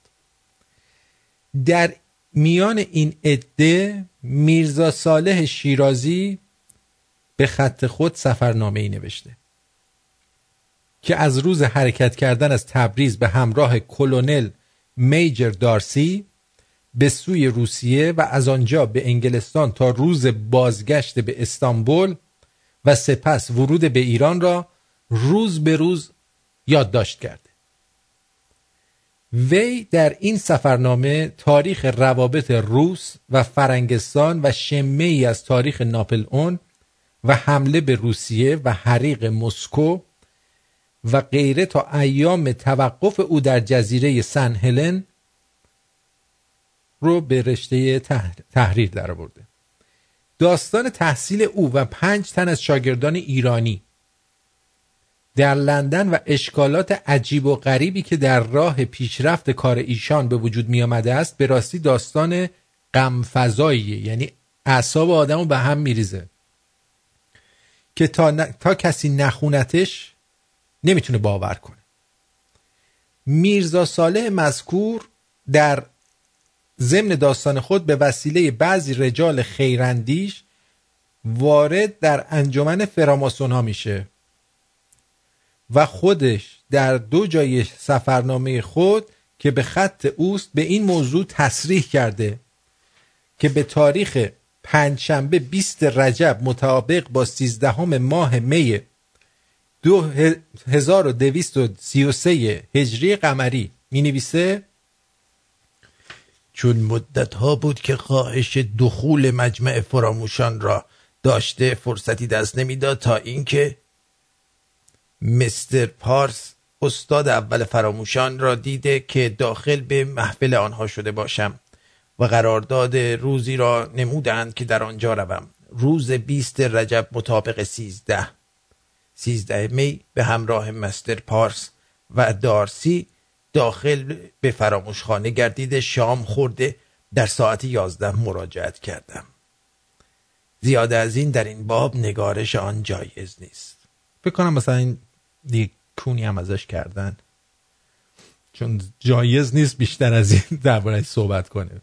در میان این عده میرزا صالح شیرازی به خط خود سفرنامه ای نوشته. که از روز حرکت کردن از تبریز به همراه کلونل میجر دارسی به سوی روسیه و از آنجا به انگلستان تا روز بازگشت به استانبول و سپس ورود به ایران را روز به روز یادداشت کرده وی در این سفرنامه تاریخ روابط روس و فرنگستان و شمه ای از تاریخ ناپل اون و حمله به روسیه و حریق مسکو و غیره تا ایام توقف او در جزیره سن هلن رو به رشته تحریر درآورده. داستان تحصیل او و پنج تن از شاگردان ایرانی در لندن و اشکالات عجیب و غریبی که در راه پیشرفت کار ایشان به وجود می آمده است به راستی داستان غمفزاییه یعنی اعصاب آدم رو به هم میریزه که تا, تا کسی نخونتش نمی‌تونه باور کنه. میرزا صالح مذکور در ضمن داستان خود به وسیله بعضی رجال خیراندیش وارد در انجمن فراماسون ها میشه و خودش در دو جای سفرنامه خود که به خط اوست به این موضوع تصریح کرده که به تاریخ پنجشنبه 20 رجب مطابق با 13 ماه می 1233 هجری قمری می نویسه چون مدت ها بود که خواهش دخول مجمع فراموشان را داشته فرصتی دست نمی‌داد تا اینکه مستر پارس استاد اول فراموشان را دیده که داخل به محفل آنها شده باشم و قرارداد روزی را نمودند که در آنجا روم. روز بیست رجب مطابق سیزده. سیزده می به همراه مستر پارس و دارسی داخل به فراموشخانه گردیده شام خورده در ساعت یازده مراجعت کردم. زیاده از این در این باب نگارش آن جایز نیست. فکر کنم مثلا این دیگه کونی هم ازش کردن. چون جایز نیست بیشتر از این درباره صحبت کنه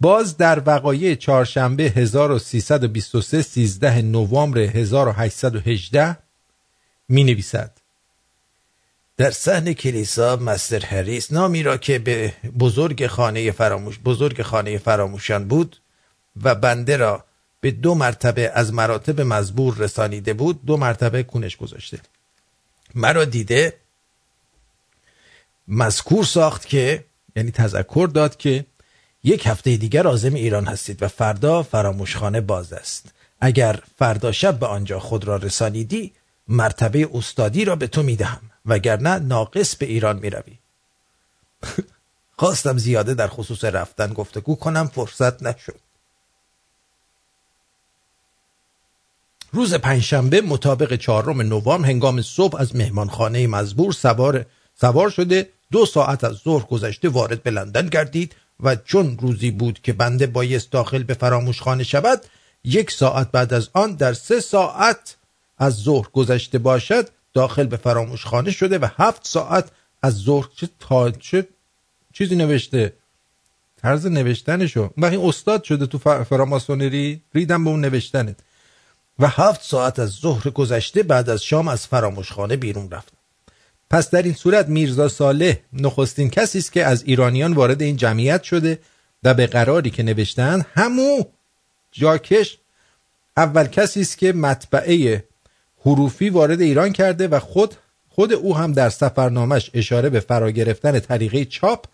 باز در وقایع چهارشنبه 1323 13 نوامبر 1818 می نویسد در صحن کلیسا مستر هریس نامی را که به بزرگ خانه فراموش بزرگ خانه فراموشان بود و بنده را به دو مرتبه از مراتب مزبور رسانیده بود دو مرتبه کونش گذاشته. مرا دیده مذکور ساخت که یعنی تذکر داد که یک هفته دیگر آزم ایران هستید و فردا فراموشخانه باز است. اگر فردا شب به آنجا خود را رسانیدی مرتبه استادی را به تو می‌دهم وگرنه ناقص به ایران می‌روی. خواستم زیاده در خصوص رفتن گفتگو کنم فرصت نشد. روز پنجشنبه مطابق چهارم نوامبر هنگام صبح از مهمانخانه مزبور سوار سوار شده دو ساعت از ظهر گذشته وارد به لندن گردید و چون روزی بود که بنده بایست داخل به فراموشخانه شود یک ساعت بعد از آن در سه ساعت از ظهر گذشته باشد داخل به فراموشخانه شده و هفت ساعت از ظهر چه تا چه چیزی نوشته؟ طرز نوشتنشو. وقتی استاد شده تو فراماسونری؟ ریدم به اون نوشتنت. و هفت ساعت از ظهر گذشته بعد از شام از فراموشخانه بیرون رفتم پس در این صورت میرزا صالح نخستین کسی است که از ایرانیان وارد این جمعیت شده و به قراری که نوشتن همو جاکش اول کسی است که مطبعه حروفی وارد ایران کرده و خود خود او هم در سفرنامش اشاره به فرا گرفتن طریقه چاپ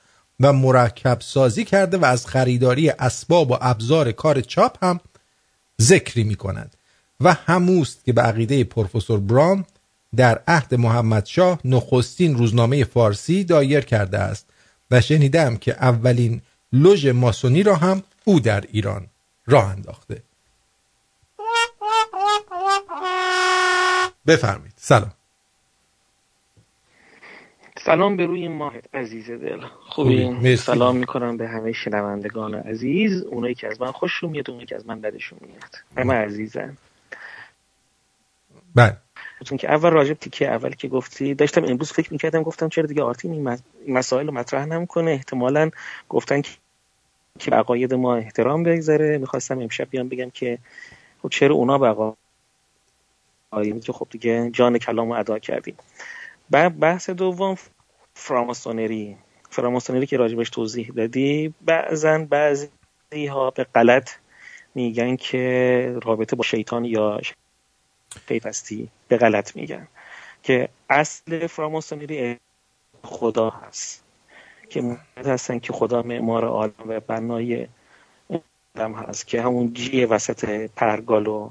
و مرکب سازی کرده و از خریداری اسباب و ابزار کار چاپ هم ذکری می کند و هموست که به عقیده پروفسور برام در عهد محمد شاه نخستین روزنامه فارسی دایر کرده است و شنیدم که اولین لوژ ماسونی را هم او در ایران راه انداخته. بفرمایید. سلام. سلام به روی ماهت عزیز دل. خوبی. سلام می‌کنم به همه شنوندگان عزیز. اونایی که از من خوششون میاد اونایی که از من بدشون میاد. همه عزیزن. بله. چون که اول راجب تیکه اول که گفتی داشتم امروز فکر می‌کردم گفتم چرا دیگه آرتین این مس- این مسائل رو مطرح نمی‌کنه؟ احتمالا گفتن که که عقاید ما احترام بگذاره. می‌خواستم امشب بیام بگم که خب چرا اونا به عقاید که خب دیگه جان کلام رو ادا کردیم. بحث دوم فراماسونری. فراماسونری که راجبش توضیح دادی بعضا بعضی ها به غلط میگن که رابطه با شیطان یا پیوستی به غلط میگن. که اصل فراماسونری خدا هست. که معتقد هستن که خدا معمار عالم و بنای عالم هست که همون جی وسط پرگال و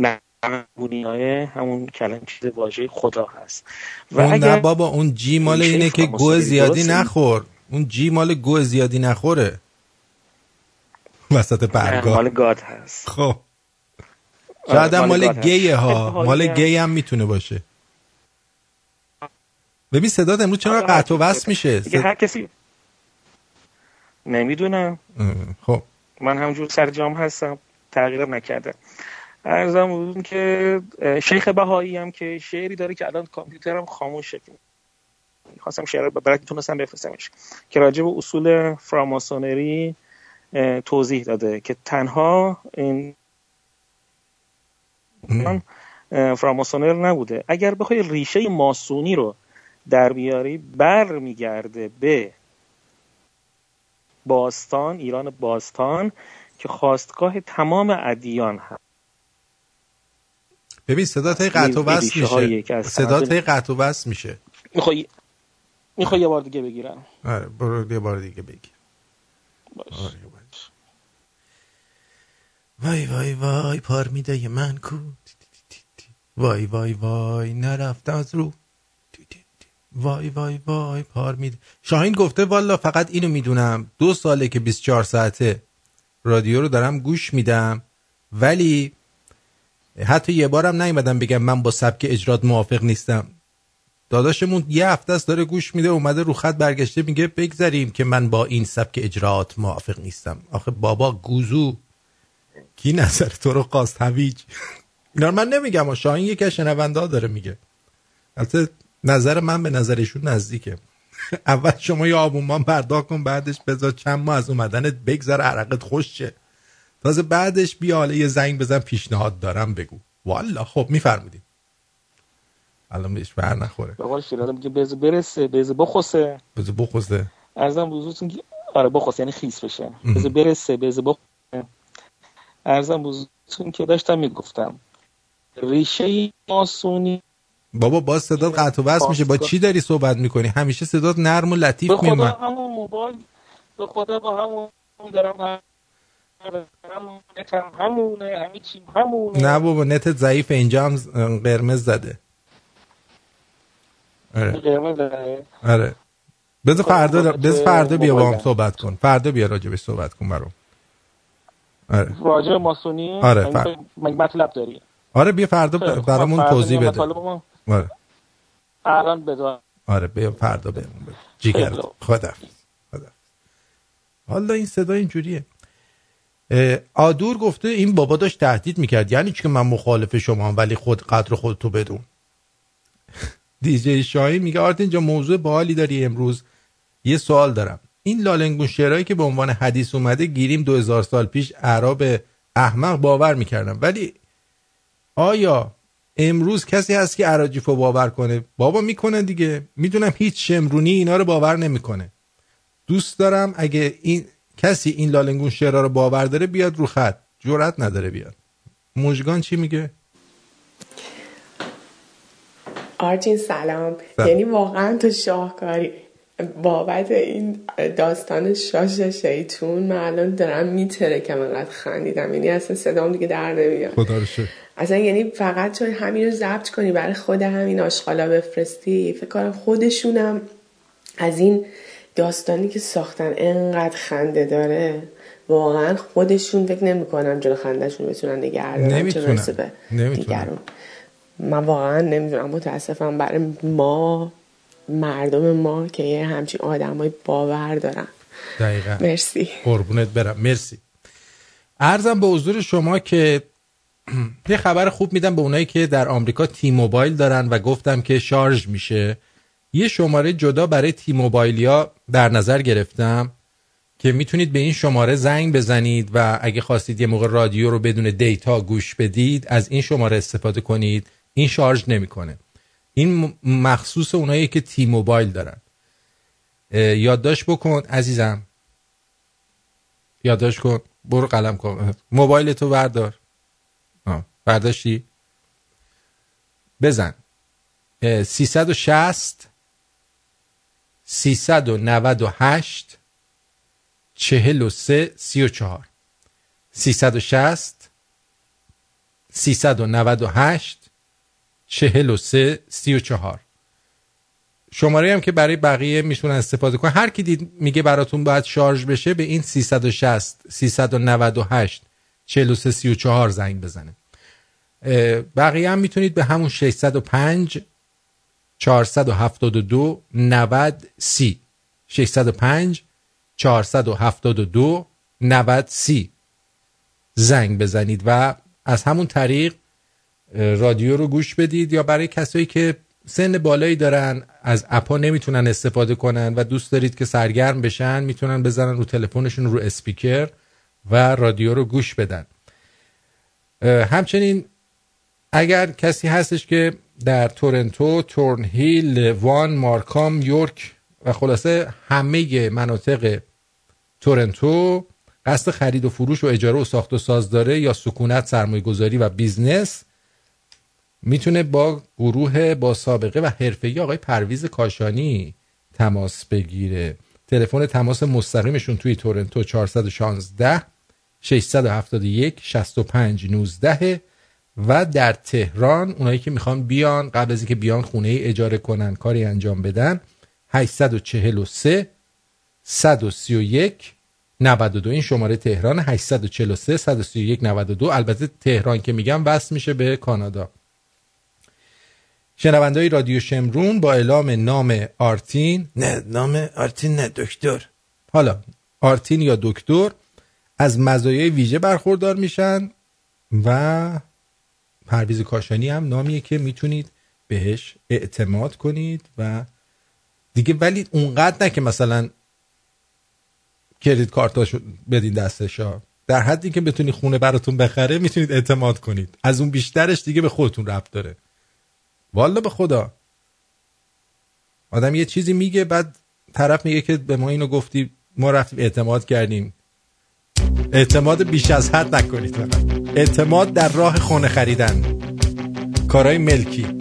نبونی همون کلم چیز واژه خدا هست. و اون اگر نه بابا اون جی مال اینه که گو فراماسونری زیادی؟ نخور. اون جی مال گو زیادی نخوره. وسط برگاه مال گاد هست. خب. شاید هم مال. گیه ها. مال گی هم می‌تونه باشه. ببین صدات امروز چرا قطع و وصل میشه؟ دیگه هر کسی نمی‌دونم. خب. من همجور سر جام هستم. تغییرم نکرده ارزم بودون که شیخ بهایی هم که شعری داره که الان کامپیوترم خاموشه خواستم شعر رو برات می‌تونستم بفرستمش. که راجع به اصول فراماسونری توضیح داده که تنها این فراماسونر نبوده. اگر بخوای ریشه ماسونی رو در بیاری بر میگرده به باستان ایران باستان که خواستگاه تمام ادیان هست. ببین صدات قطع و وصل هایی میشه صدات قطع و وصل میشه. می‌خوای می‌خوای یه بار دیگه بگیرم. آره برو یه بار دیگه بگی آره، باش. وای وای وای پارمیده من کو. وای وای وای نرفت از رو. وای وای وای پارمیده شاهین گفته والا فقط اینو می‌دونم. دو ساله که 24 ساعته رادیو رو دارم گوش میدم ولی حتی یه بارم نیومدم بگم من با سبک اجرات موافق نیستم. داداشمون یه هفته است داره گوش میده اومده رو خط برگشته میگه بگذاریم که من با این سبک اجرات موافق نیستم. آخه بابا گوزو. کی نظر تو رو خواست هویج. اینا من نمیگم و شاهین یکی از شنونده داره میگه. البته نظر من به نظرشون نزدیکه. اول شما یه آبونمان پرداخت کن بعدش بذار چند ماه از اومدنت بگذر عرقت خوش شه. تازه بعدش بیا حالا یه زنگ بزن پیشنهاد دارم بگو. والا خب میفرمودیم. الان بهش بر نخوره. به قول شیرازه میگه بز برسه بز بخوسه. بذار بخوزه ارزم بزرگتون که آره بخوس یعنی خیس بشه. بز برسه بز بخوسه. ارزم بزرگتون که داشتم می‌گفتم. ریشه ماسونی بابا باز صدات قطع و وصل میشه. با چی داری صحبت می‌کنی؟ همیشه صدات نرم و لطیف به خدا همون موبایل به خدا با همون دارم همون نتم همونه همه چیم همونه نه بابا نتت ضعیف اینجا هم قرمز زده. آره. قرمز. آره. بذار فردا خب، بذار فردا بیا با هم. صحبت کن. فردا بیا راجبش صحبت کن برام. آره. راجع ماسونی؟ آره، مگه- فر- مگه مطلب داری؟ آره بیا فردا خب، برامون فردا توضیح بده. آره. الان بدار آره بیا فردا بهمون بده. جیگر. خدا خدا حالا این صدا اینجوریه. آدور گفته این بابا داشت تهدید می‌کرد. یعنی چی که من مخالف شما ولی خود قدر خودتو بدون. دیجی شاهین میگه آرتین اینجا موضوع باحالی داری امروز. یه سوال دارم. این لالنگون شعرهایی که به عنوان حدیث اومده گیریم دو هزار سال پیش اعراب احمق باور می‌کردم. ولی آیا امروز کسی هست که عراجیف رو باور کنه؟ بابا می‌کنه دیگه. می‌دونم هیچ شمرونی اینا رو باور نمی‌کنه. دوست دارم اگه این کسی این لالنگون شعرها رو باور داره بیاد رو خط. جرأت نداره بیاد. مژگان چی میگه؟ آرتین سلام. سلام. یعنی واقعا تو شاهکاری. بابت این داستان شاش شیطون من الان دارم میترکم انقدر خندیدم. یعنی اصلا صدام دیگه در نمیاد. خدا رو اصلا یعنی فقط تو همین رو ضبط کنی برای خود همین آشغالا بفرستی فکر کنم خودشونم از این داستانی که ساختن انقدر خنده داره واقعا خودشون فکر نمی‌کنم جلو خندهشون بتونن نگه نمی‌تونن. نمی‌تونن. من واقعا نمی‌دونم. متاسفم برای ما مردم ما که یه همچین آدمای باور دارن. دقیقا. مرسی. قربونت برم. مرسی. ارزم به حضور شما که یه خبر خوب میدم به اونایی که در آمریکا تی موبایل دارن و گفتم که شارژ میشه. یه شماره جدا برای تی موبایلیا در نظر گرفتم که می‌تونید به این شماره زنگ بزنید و اگه خواستید یه موقع رادیو رو بدون دیتا گوش بدید از این شماره استفاده کنید. این شارژ نمی‌کنه. این مخصوص اونایی که تی موبایل دارن یادداشت بکن عزیزم. یادداشت کن. برو قلم کن. موبایل تو بردار. آه، برداشتی؟ بزن. اه، 360 398 43 34 360 398 43 34 شماره هم که برای بقیه می‌تونن استفاده کنن. هر کی دید میگه براتون باید شارژ بشه به این 360 398 43 34 زنگ بزنه. بقیه هم می‌تونید به همون 605 472 90 سی. 605 472 90 سی. زنگ بزنید و از همون طریق رادیو رو گوش بدید یا برای کسایی که سن بالایی دارن از اپا نمی‌تونن استفاده کنن و دوست دارید که سرگرم بشن می‌تونن بزنن رو تلفنشون رو اسپیکر و رادیو رو گوش بدن. همچنین اگر کسی هستش که در تورنتو، تورنهیل، وان، مارکام، یورک و خلاصه همه مناطق تورنتو. قصد خرید و فروش و اجاره و ساخت و ساز داره یا سکونت سرمایه گذاری و business. می‌تونه با گروه با سابقه و حرفه‌ای آقای پرویز کاشانی تماس بگیره. تلفن تماس مستقیمشون توی تورنتو 416 671 65 19 و در تهران اونایی که می‌خوان بیان قبل از اینکه بیان خونه ای اجاره کنن کاری انجام بدن 843 131 92 این شماره تهران 843 131 92 البته تهران که میگم وصل میشه به کانادا. شنوندهای رادیو شمرون با اعلام نام آرتین. نه نام آرتین نه دکتر. حالا آرتین یا دکتر از مزایای ویژه برخوردار میشن و پرویز کاشانی هم نامیه که می‌تونید بهش اعتماد کنید و دیگه ولی اونقدر نه که مثلا کردیت کارتاشو بدین دستشا در حدی که بتونی خونه براتون بخره می‌تونید اعتماد کنید. از اون بیشترش دیگه به خودتون ربط داره. والا به خدا. آدم یه چیزی میگه بعد طرف میگه که به ما اینو گفتی ما رفتیم اعتماد کردیم. اعتماد بیش از حد نکنید اعتماد در راه خونه خریدن. کارهای ملکی.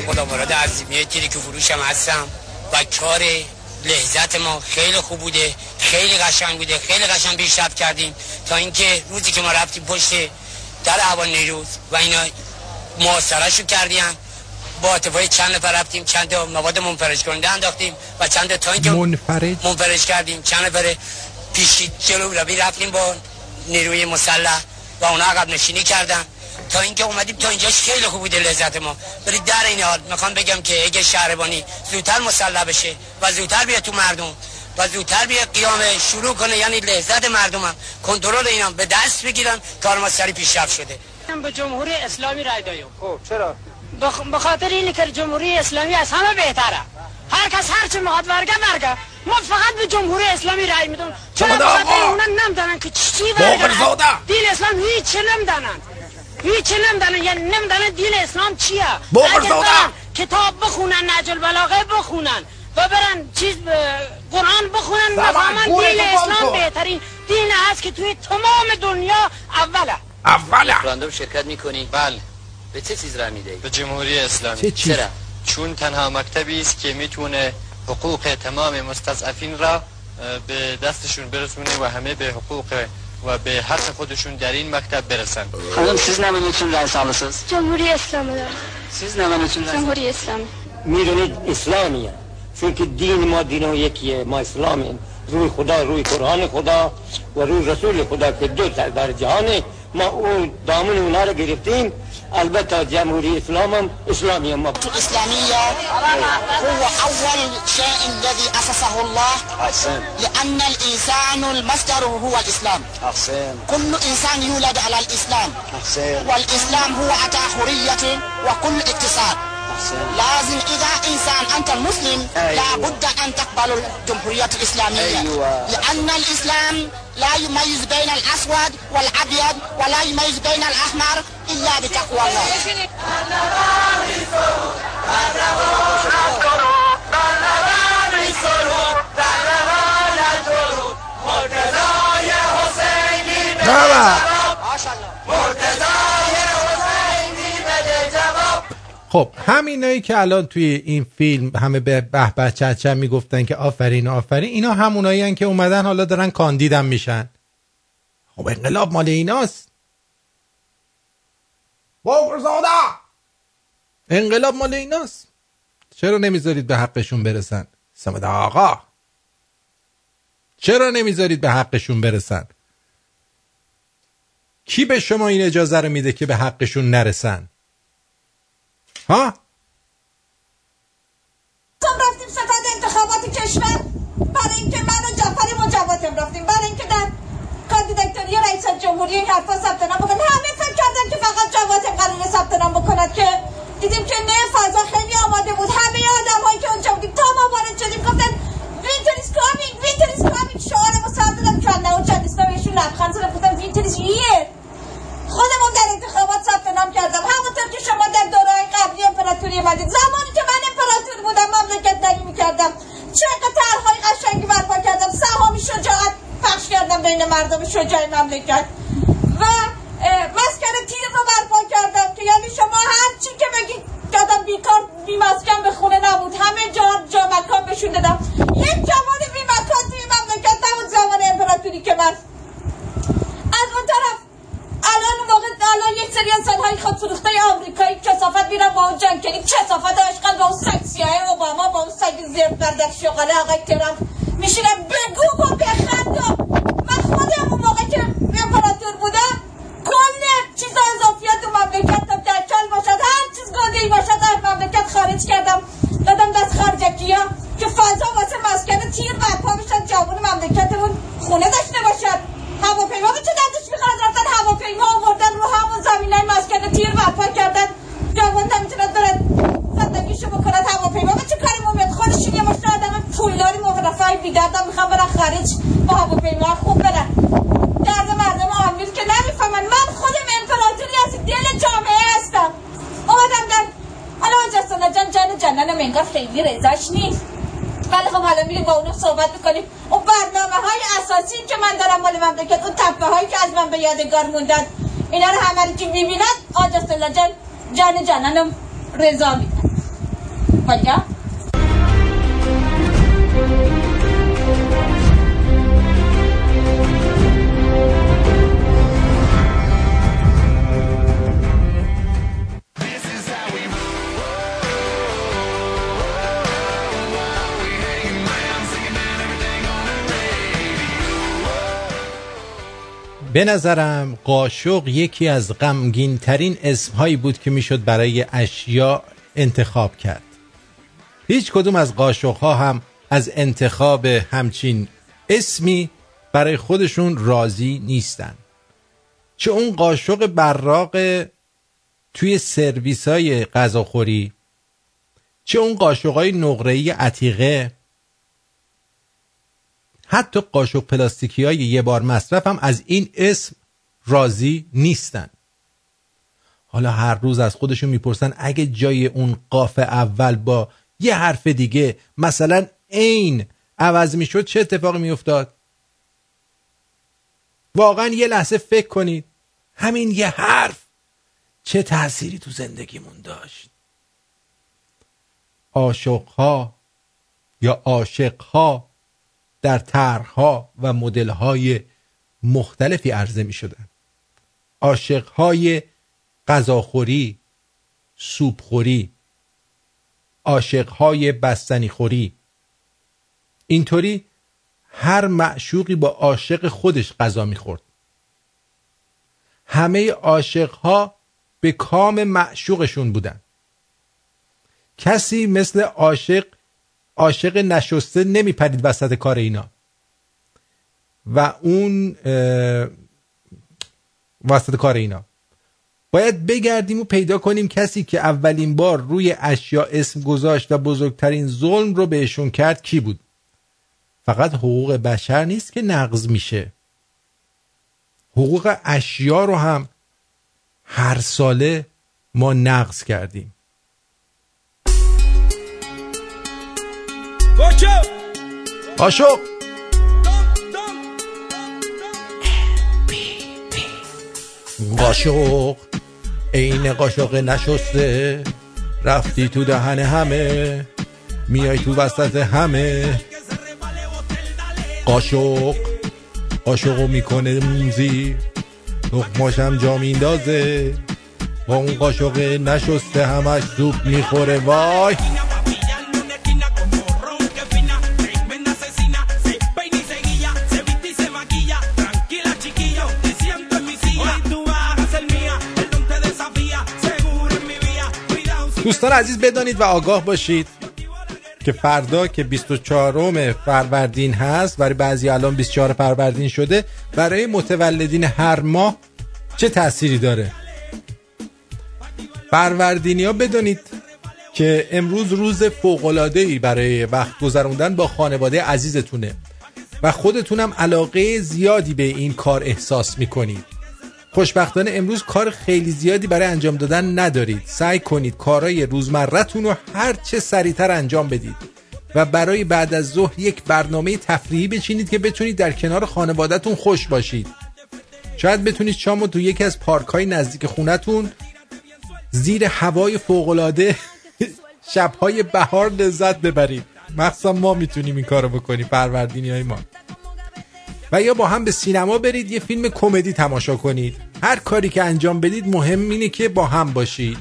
اسم خدا مراد عظیمی تیری که فروشم هستم و کار لحظت ما خیلی خوب بوده خیلی قشنگ بوده خیلی قشنگ پیشرفت کردیم تا اینکه روزی که ما رفتیم پشت در هوا نیروز و اینا محاصرهشو کردیم. با اتفاقی چند نفر رفتیم چند تا مواد منفرج کننده انداختیم و چند تا تا اینکه منفرج منفرج کردیم. چند نفر پیشی جلو روی رفتیم با نیروی مسلح و اونا عقب نشینی کردن. تا اینکه اومدیم تا اینجاش خیلی خوب بوده لذت ما. ولی در این حال می‌خوام بگم که اگه شهربانی زودتر مسلح بشه و زودتر بیاد تو مردم و زودتر بیاد قیام شروع کنه یعنی لذت مردمم کنترل اینا به دست بگیرن کار ما سری پیشرفت شده. من به جمهوری اسلامی رای دایم. خب چرا. به خاطر اینه که جمهوری اسلامی از همه بهتره. هر کس هر چه می‌خواد ورگه ورگه. ما فقط به جمهوری اسلامی رای میدون چرا زاده به خاطر آقا. اونا نمی‌دانن که چی ورگه. دین اسلام هیچ چه نمی‌دانن هیچ چه نمی‌دانن یعنی نمی‌دانن دین اسلام چیه. برن کتاب بخونن نهج البلاغه بخونن و برن چیز ب... قرآن بخونن خونه دین اسلام. بهترین دین هست که توی تمام دنیا اوله. اوله. رفراندوم شرکت می‌کنی؟ بله. به چه چیز رای می‌دهی؟ به جمهوری اسلامی. چه چیز؟ چرا؟ چون تنها مکتبی است که می‌تونه حقوق تمام مستضعفین را به دستشون برسونه و همه به حقوق و به حق خودشون در این مکتب برسن. خانم ne için rey sağlısınız? جمهوری اسلامی. için rey جمهوری اسلامی. می‌دونید اسلامیه. چون که دین ما دین یکیه ما اسلامیم. روی خدا روی قرآن خدا و روی رسول خدا که دو تا در جهانه. ما اون دامن اونا رو گرفتیم. البتة جمهورية اسلاما إسلامية مبدئ الإسلامية هو أول شيء الذي أسسه الله حسن. لأن الإنسان المصدر هو الإسلام حسن. كل إنسان يولد على الإسلام حسن. والإسلام هو أتى حرية وكل اقتصاد لازم إذا إنسان أنت مسلم أيوة. لابد أن تقبل الجمهورية الإسلامية أيوة. لأن الإسلام لا يميز بين الأسود والأبيض ولا يميز بين الأحمر إلا بتقوى الله بابا خب همینایی که الان توی این فیلم همه به به به چچم می‌گفتن که آفرین آفرین اینا همونایی که اومدن حالا دارن کاندیدم میشن. خب انقلاب مال ایناست. بغرزاده انقلاب مال ایناست. چرا نمی‌ذارید به حقشون برسن؟ سمد آقا! چرا نمی‌ذارید به حقشون برسن؟ کی به شما این اجازه رو میده که به حقشون نرسن؟ ها؟ رفتیم ستاد انتخابات کشور برای اینکه من و جعفر مجواتم رفتیم برای اینکه در کاندیدکتوری رئیس جمهوری این حرفا ثبت نام بکنن همه فکر کردن که فقط جواتم قرار ثبت نام بکند که دیدیم که نه فضا خیلی آماده بود. همه آدم هایی که اونجا بودیم تا ما وارد شدیم گفتن وینتر is coming winter is coming شعار ما سر دادم کنده و چندیستا بهشون لبخند زدم گفتم winter is here خودمون در انتخابات ثبت نام کردم. همونطور که شما در دورهای قبلی امپراتوری اومدید. زمانی که من امپراتور بودم مملکت داری می‌کردم. چقدر طرحهای قشنگی برپا کردم. سهامی شجاعت پخش کردم بین مردم شجاع مملکت. و مسکن تیر رو برپا کردم که یعنی شما هر چی که بگید دادم بیکار بی مسکن به خونه نبود. همه جا جا مکان بهشون دادم. یک جوان بی مکان توی مملکت نبود زمان امپراتوری که من. از اون طرف الان موقع الان یک سری انسان های خود فروخته آمریکایی کسافت میرن با اون جنگ. کنی کسافت عشقن با اون سگ سیاه اوباما با اون سگ زرد بردک شغاله آقای ترامپ. میشینن بگو و بخند و من خودم اون موقع که امپراتور بودم کل چیز اضافیات اون مملکت تا دکل باشد هر چیز گنده ای باشد از مملکت خارج کردم دادم دست خارجکی ها که فضا واسه مسکن تیر برپا بشن جوان مملکتمون خونه داشته باشد هواپیما به چه دردش می‌خواد رفتن هواپیما آوردن رو همون زمین های مسکن تیر برپا کردن جوان نمی‌توند برد زندگیشو بکند هواپیما به چه کاری مومد خودشون یه مشت آدم پولداری مغرفه های بیدردم می‌خوام برن خارج با هواپیما خوب برن درد مردم آمیر که نمی‌فهمن من خودم امپراتوری از دل جامعه هستم اومدم در حالا آجستانه جان جان جننم انگار خیلی رضاش نیست ولی خب حالا میریم با اونو صحبت می‌کنیم اون برنامه های اساسی که من دارم مال مملکت اون تپه هایی که از من به یادگار موندن اینا رو همه رو که می‌بینن آجستانه جان جان جننم رضا میدن کجا؟ به نظرم قاشق یکی از غمگین ترین اسم هایی بود که می‌شد برای اشیا انتخاب کرد. هیچ کدوم از قاشق ها هم از انتخاب همچین اسمی برای خودشون راضی نیستن. چه اون قاشق براق توی سرویس های غذاخوری چه اون قاشق های نقره‌ای عتیقه حتی قاشق پلاستیکی های یه بار مصرف هم از این اسم راضی نیستن. حالا هر روز از خودشون می‌پرسن اگه جای اون قاف اول با یه حرف دیگه مثلا عین عوض می‌شد چه اتفاقی میافتاد؟ واقعا یه لحظه فکر کنید. همین یه حرف چه تأثیری تو زندگیمون داشت؟ عاشقها یا عاشقها در طرحها و مدل‌های مختلفی عرضه می شدن عاشقهای غذاخوری سوپخوری عاشقهای بستنی خوری اینطوری هر معشوقی با عاشق خودش غذا می‌خورد. همه عاشقها به کام معشوقشون بودن کسی مثل عاشق عاشق نشسته نمیپرید وسط کار اینا. و اون وسط کار اینا. باید بگردیم و پیدا کنیم کسی که اولین بار روی اشیا اسم گذاشت و بزرگترین ظلم رو بهشون کرد کی بود؟ فقط حقوق بشر نیست که نقض میشه. حقوق اشیا رو هم هر ساله ما نقض کردیم. قاشق قاشق عین قاشق نشسته رفتی تو دهن همه میای تو وسط همه قاشق قاشقو می‌کنه موزی تخماشم جا میندازه با اون قاشق نشسته همش سوپ می‌خوره وای دوستان عزیز بدانید و آگاه باشید. که فردا که 24 فروردین هست برای بعضی الان 24 فروردین شده برای متولدین هر ماه چه تأثیری داره؟ فروردینی ها بدانید که امروز روز فوق‌العاده‌ای برای وقت گذروندن با خانواده عزیزتونه و خودتونم علاقه زیادی به این کار احساس می‌کنید. خوشبختانه امروز کار خیلی زیادی برای انجام دادن ندارید. سعی کنید کارهای روزمرتون رو هر چه سریعتر انجام بدید و برای بعد از ظهر یک برنامه تفریحی بچینید که بتونید در کنار خانوادهتون خوش باشید. شاید بتونید شام رو تو یکی از پارک های نزدیک خونتون زیر هوای فوقالعاده شبهای بهار لذت ببرید. مخصوصا ما می‌تونیم این کارو بکنیم فروردینی های ما. و یا با هم به سینما برید یه فیلم کمدی تماشا کنید. هر کاری که انجام بدید مهم اینه که با هم باشید.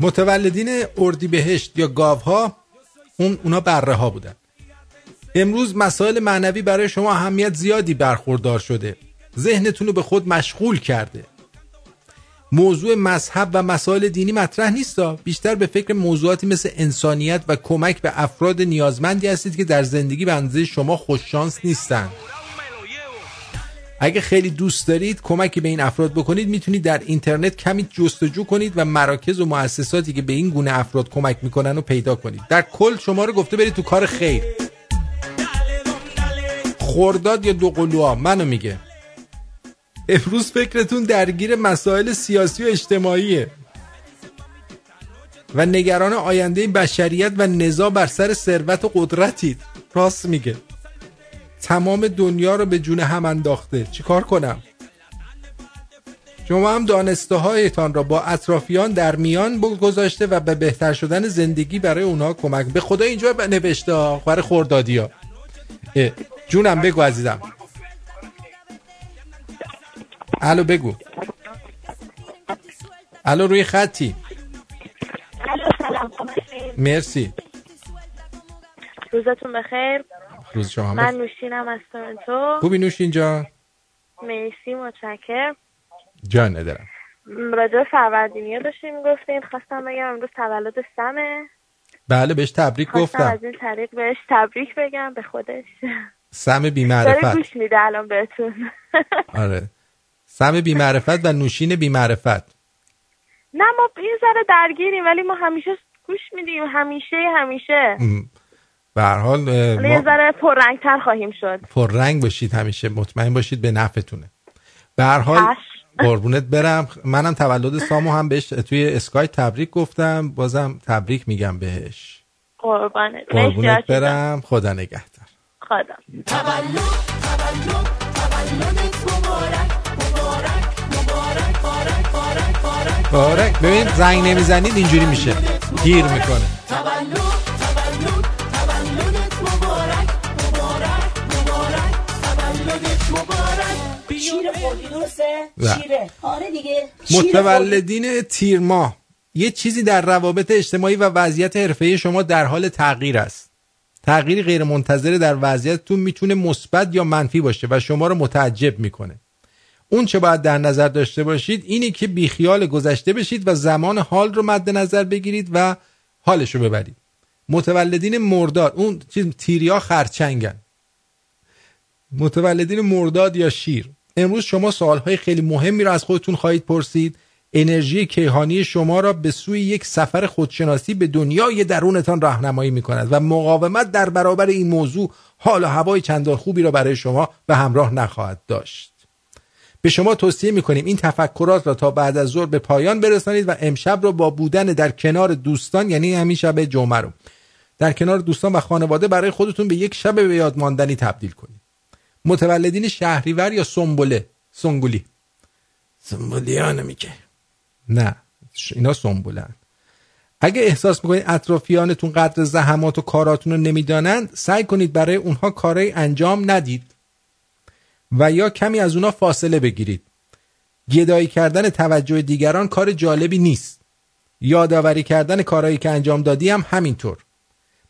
متولدین اردیبهشت یا گاوها اون اونا بره ها بودن. امروز مسائل معنوی برای شما اهمیت زیادی برخوردار شده. ذهنتون رو به خود مشغول کرده. موضوع مذهب و مسائل دینی مطرح نیستا. بیشتر به فکر موضوعاتی مثل انسانیت و کمک به افراد نیازمندی هستید که در زندگی به اندازه شما خوششانس نیستن اگه خیلی دوست دارید کمکی به این افراد بکنید می‌تونید در اینترنت کمی جستجو کنید و مراکز و مؤسساتی که به این گونه افراد کمک می‌کنن رو پیدا کنید. در کل شما رو گفته برید تو کار خیر. خورداد یا دو قلوها منو میگه. امروز فکرتون درگیر مسائل سیاسی و اجتماعیه. و نگران آینده بشریت و نزاع بر سر ثروت و قدرتید. راست میگه. تمام دنیا رو به جون هم انداخته. چیکار کنم؟ شما هم دانسته هایتان را با اطرافیان در میان گذاشته و به بهتر شدن زندگی برای اونها کمک به خدا اینجا نوشته برای خوردادی ها جونم بگو عزیزم. الو بگو. الو روی خطی. مرسی. روزتون بخیر. روز شما من. نوشینم از تورنتو. خوبی نوشین جان؟ مرسی متشکر جان ندارم. راجع به فروردینی ها داشتیم می‌گفتین خواستم بگم امروز تولد سمه. بله بهش تبریک گفتم. از این طریق بهش تبریک بگم به خودش. سم بی داره گوش میده الان بهتون. آره. سم بی معرفت و نوشین بی معرفت نه ما یه ذره درگیریم ولی ما همیشه گوش میدیم. همیشه همیشه. به هر حال حالا یه ما ذره پررنگتر خواهیم شد. پررنگ باشید همیشه. مطمئن باشید به نفعتونه. به هر حال قربونت برم. منم تولد سامو هم بهش توی اسکای تبریک گفتم. بازم تبریک میگم بهش. قربانت. قربونت. برم. خدا نگهدار. خدا. تولد تولد تولدت بارک ببین زنگ نمی‌زنید اینجوری میشه. گیر می‌کنه. شیره. آره دیگه. متولدین تیر ماه. یه چیزی در روابط اجتماعی و وضعیت حرفه‌ای شما در حال تغییر است. تغییری غیر منتظره در وضعیتتون می‌تونه مثبت یا منفی باشه و شما رو متعجب می‌کنه. اون چه باید در نظر داشته باشید اینه که بیخیال گذشته بشید و زمان حال رو مد نظر بگیرید و حالش رو ببرید. متولدین مرداد اون چیز تیریا خرچنگن. متولدین مرداد یا شیر امروز شما سوالهای خیلی مهمی را از خودتون خواهید پرسید. انرژی کیهانی شما را به سوی یک سفر خودشناسی به دنیای درونتان راهنمایی می کند و مقاومت در برابر این موضوع حال و هوای چندان خوبی را برای شما به همراه نخواهد داشت. به شما توصیه می کنیم این تفکرات را تا بعد از ظهر به پایان برسانید و امشب را با بودن در کنار دوستان یعنی همین شب جمعه رو در کنار دوستان و خانواده برای خودتون به یک شب به یاد ماندنی تبدیل کنید. متولدین شهریور یا سنبله؟ سنگولی. سنبولیانو میگه. نه اینا سنبولن اگه احساس می‌کنید اطرافیانتون قدر زحمات و کاراتون رو نمی‌دانند سعی کنید برای اونها کارهای انجام ندید. و یا کمی از اونها فاصله بگیرید. گدایی کردن توجه دیگران کار جالبی نیست. یادآوری کردن کارهایی که انجام دادی هم همینطور.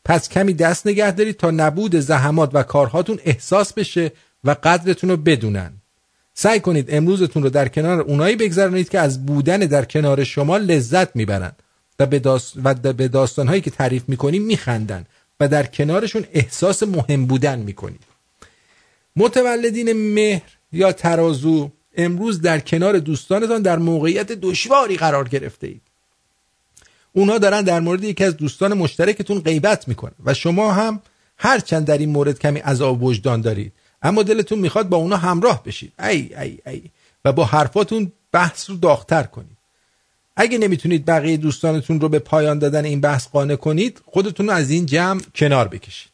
پس کمی دست نگه دارید تا نبود زحمات و کارهاتون احساس بشه و قدرتون رو بدونن. سعی کنید امروزتون رو در کنار اونایی بگذرانید که از بودن در کنار شما لذت می‌برند و به, داست... داستانهایی که تعریف می‌کنیم میخندن و در کنارشون احساس مهم بودن می‌کنید. متولدین مهر یا ترازو امروز در کنار دوستانتان در موقعیت دشواری قرار گرفته اید. اونها دارن در مورد یکی از دوستان مشترکتون غیبت می‌کنن و شما هم هرچند در این مورد کمی عذاب وجدان دارید. اما دلتون می‌خواد با اونا همراه بشید. ای ای ای. و با حرفاتون بحث رو داغتر کنید. اگه نمی‌تونید بقیه دوستانتون رو به پایان دادن این بحث قانع کنید خودتون رو از این جمع کنار بکشید.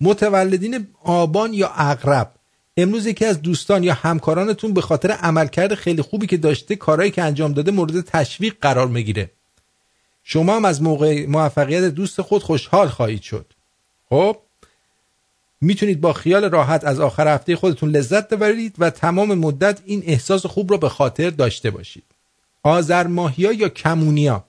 متولدین آبان یا اقرب امروز یکی از دوستان یا همکارانتون به خاطر عملکرد خیلی خوبی که داشته کارهایی که انجام داده مورد تشویق قرار می‌گیره. شما هم از موقع موفقیت دوست خود خوشحال خواهید شد. خب می‌تونید با خیال راحت از آخر هفته خودتون لذت ببرید و تمام مدت این احساس خوب رو به خاطر داشته باشید. آذر ماهیا یا کمونیا؟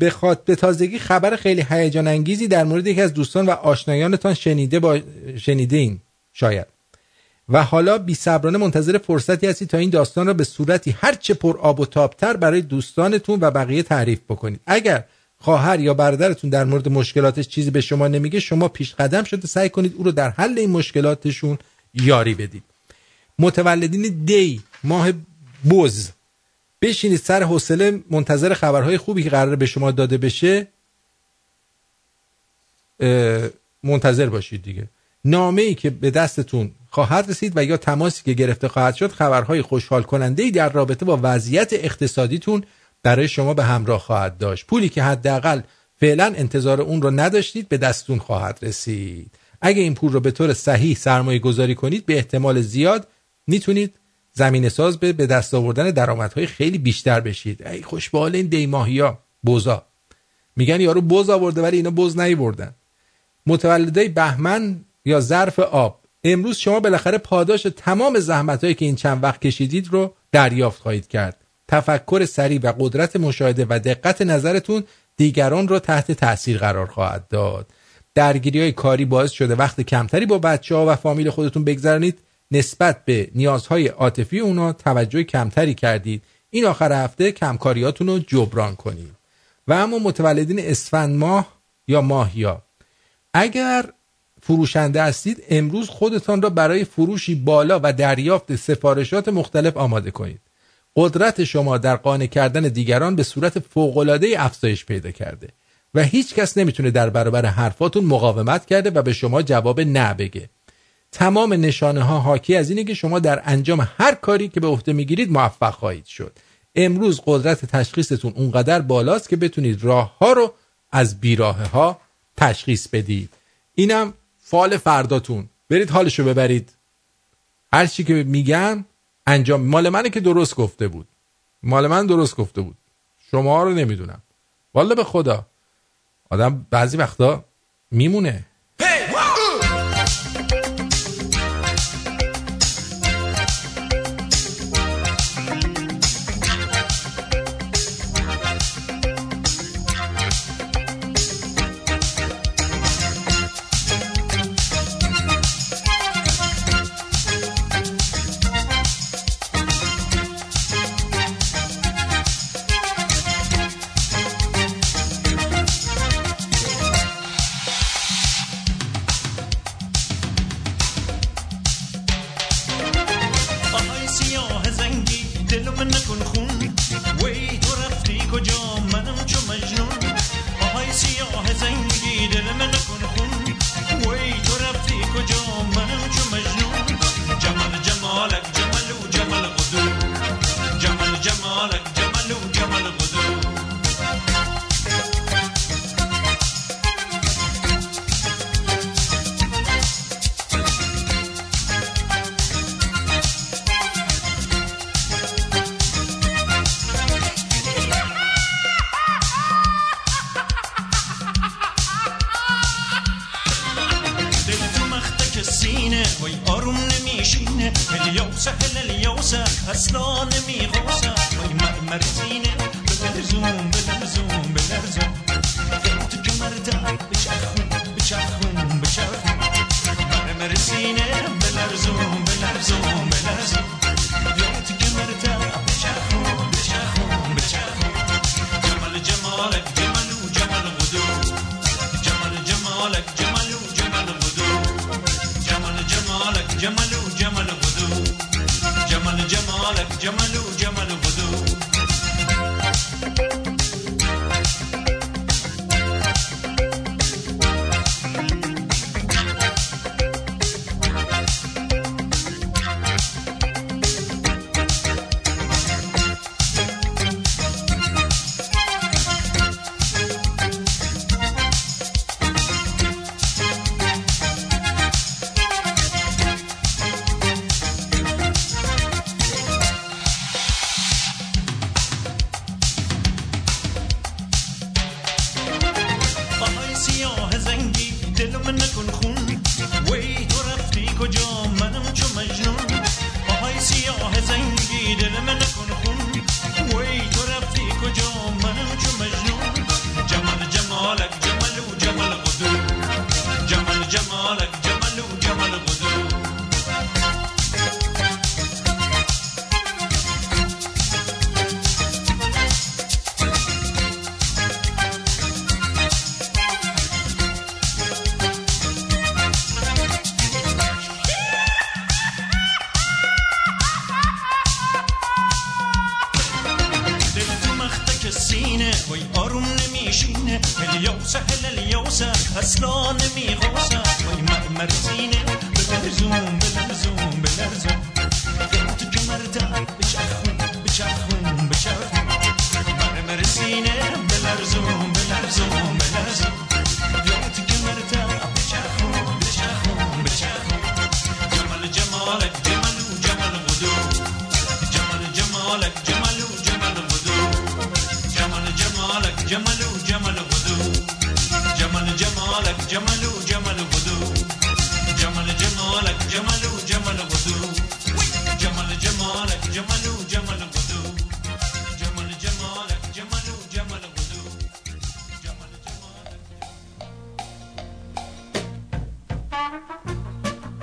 به. به تازگی خبر خیلی هیجان انگیزی در مورد یکی از دوستان و آشنایانتان شنیده با... شنیده این شاید. و حالا بی صبرانه منتظر فرصتی هستی تا این داستان را به صورتی هرچه پر آب و تابتر برای دوستانتون و بقیه تعریف بکنید. اگر خواهر یا برادرتون در مورد مشکلاتش چیزی به شما نمیگه شما پیش قدم شده سعی کنید او رو در حل این مشکلاتشون یاری بدید. متولدین دی ماه بز. بشینید سر حوصله منتظر خبرهای خوبی که قراره به شما داده بشه منتظر باشید دیگه. نامه ای که به دستتون خواهد رسید و یا تماسی که گرفته خواهد شد خبرهای خوشحال کننده ای در رابطه با وضعیت اقتصادیتون برای شما به همراه خواهد داشت. پولی که حداقل فعلا انتظار اون رو نداشتید به دستتون خواهد رسید. اگه این پول رو به طور صحیح سرمایه گذاری کنید به احتمال زیاد می‌تونید زمین ساز به به دست آوردن درآمدهای خیلی بیشتر بشید. ای خوش به حال این دیماهیا بوزا. میگن یارو بوز آورده ولی اینا بوز نیوردن. متولدای بهمن یا ظرف آب. امروز شما بالاخره پاداش تمام زحمتهایی که این چند وقت کشیدید رو دریافت خواهید کرد. تفکر سریع و قدرت مشاهده و دقت نظرتون دیگران رو تحت تاثیر قرار خواهد داد. درگیری های کاری باعث شده وقت کمتری با بچه ها و فامیل خودتون بگذرانید. نسبت به نیازهای عاطفی اونا توجه کمتری کردید. این آخر هفته کمکاریاتون رو جبران کنید. و اما متولدین اسفند ماه یا ماهیا اگر فروشنده هستید امروز خودتان را برای فروشی بالا و دریافت سفارشات مختلف آماده کنید. قدرت شما در قانع کردن دیگران به صورت فوق‌العاده افزایش پیدا کرده و هیچ کس نمی‌تونه در برابر حرفاتون مقاومت کرده و به شما جواب نه بگه. تمام نشانه ها حاکی از اینه که شما در انجام هر کاری که به عهده می‌گیرید موفق خواهید شد. امروز قدرت تشخیصتون اونقدر بالاست که بتونید راه ها رو از بیراه ها تشخیص بدید. اینم فال فرداتون. برید حالشو ببرید. هر چی که میگن انجام. مال منه که درست گفته بود. مال من درست گفته بود. شما رو نمی‌دونم. والا به خدا. آدم بعضی وقتا میمونه.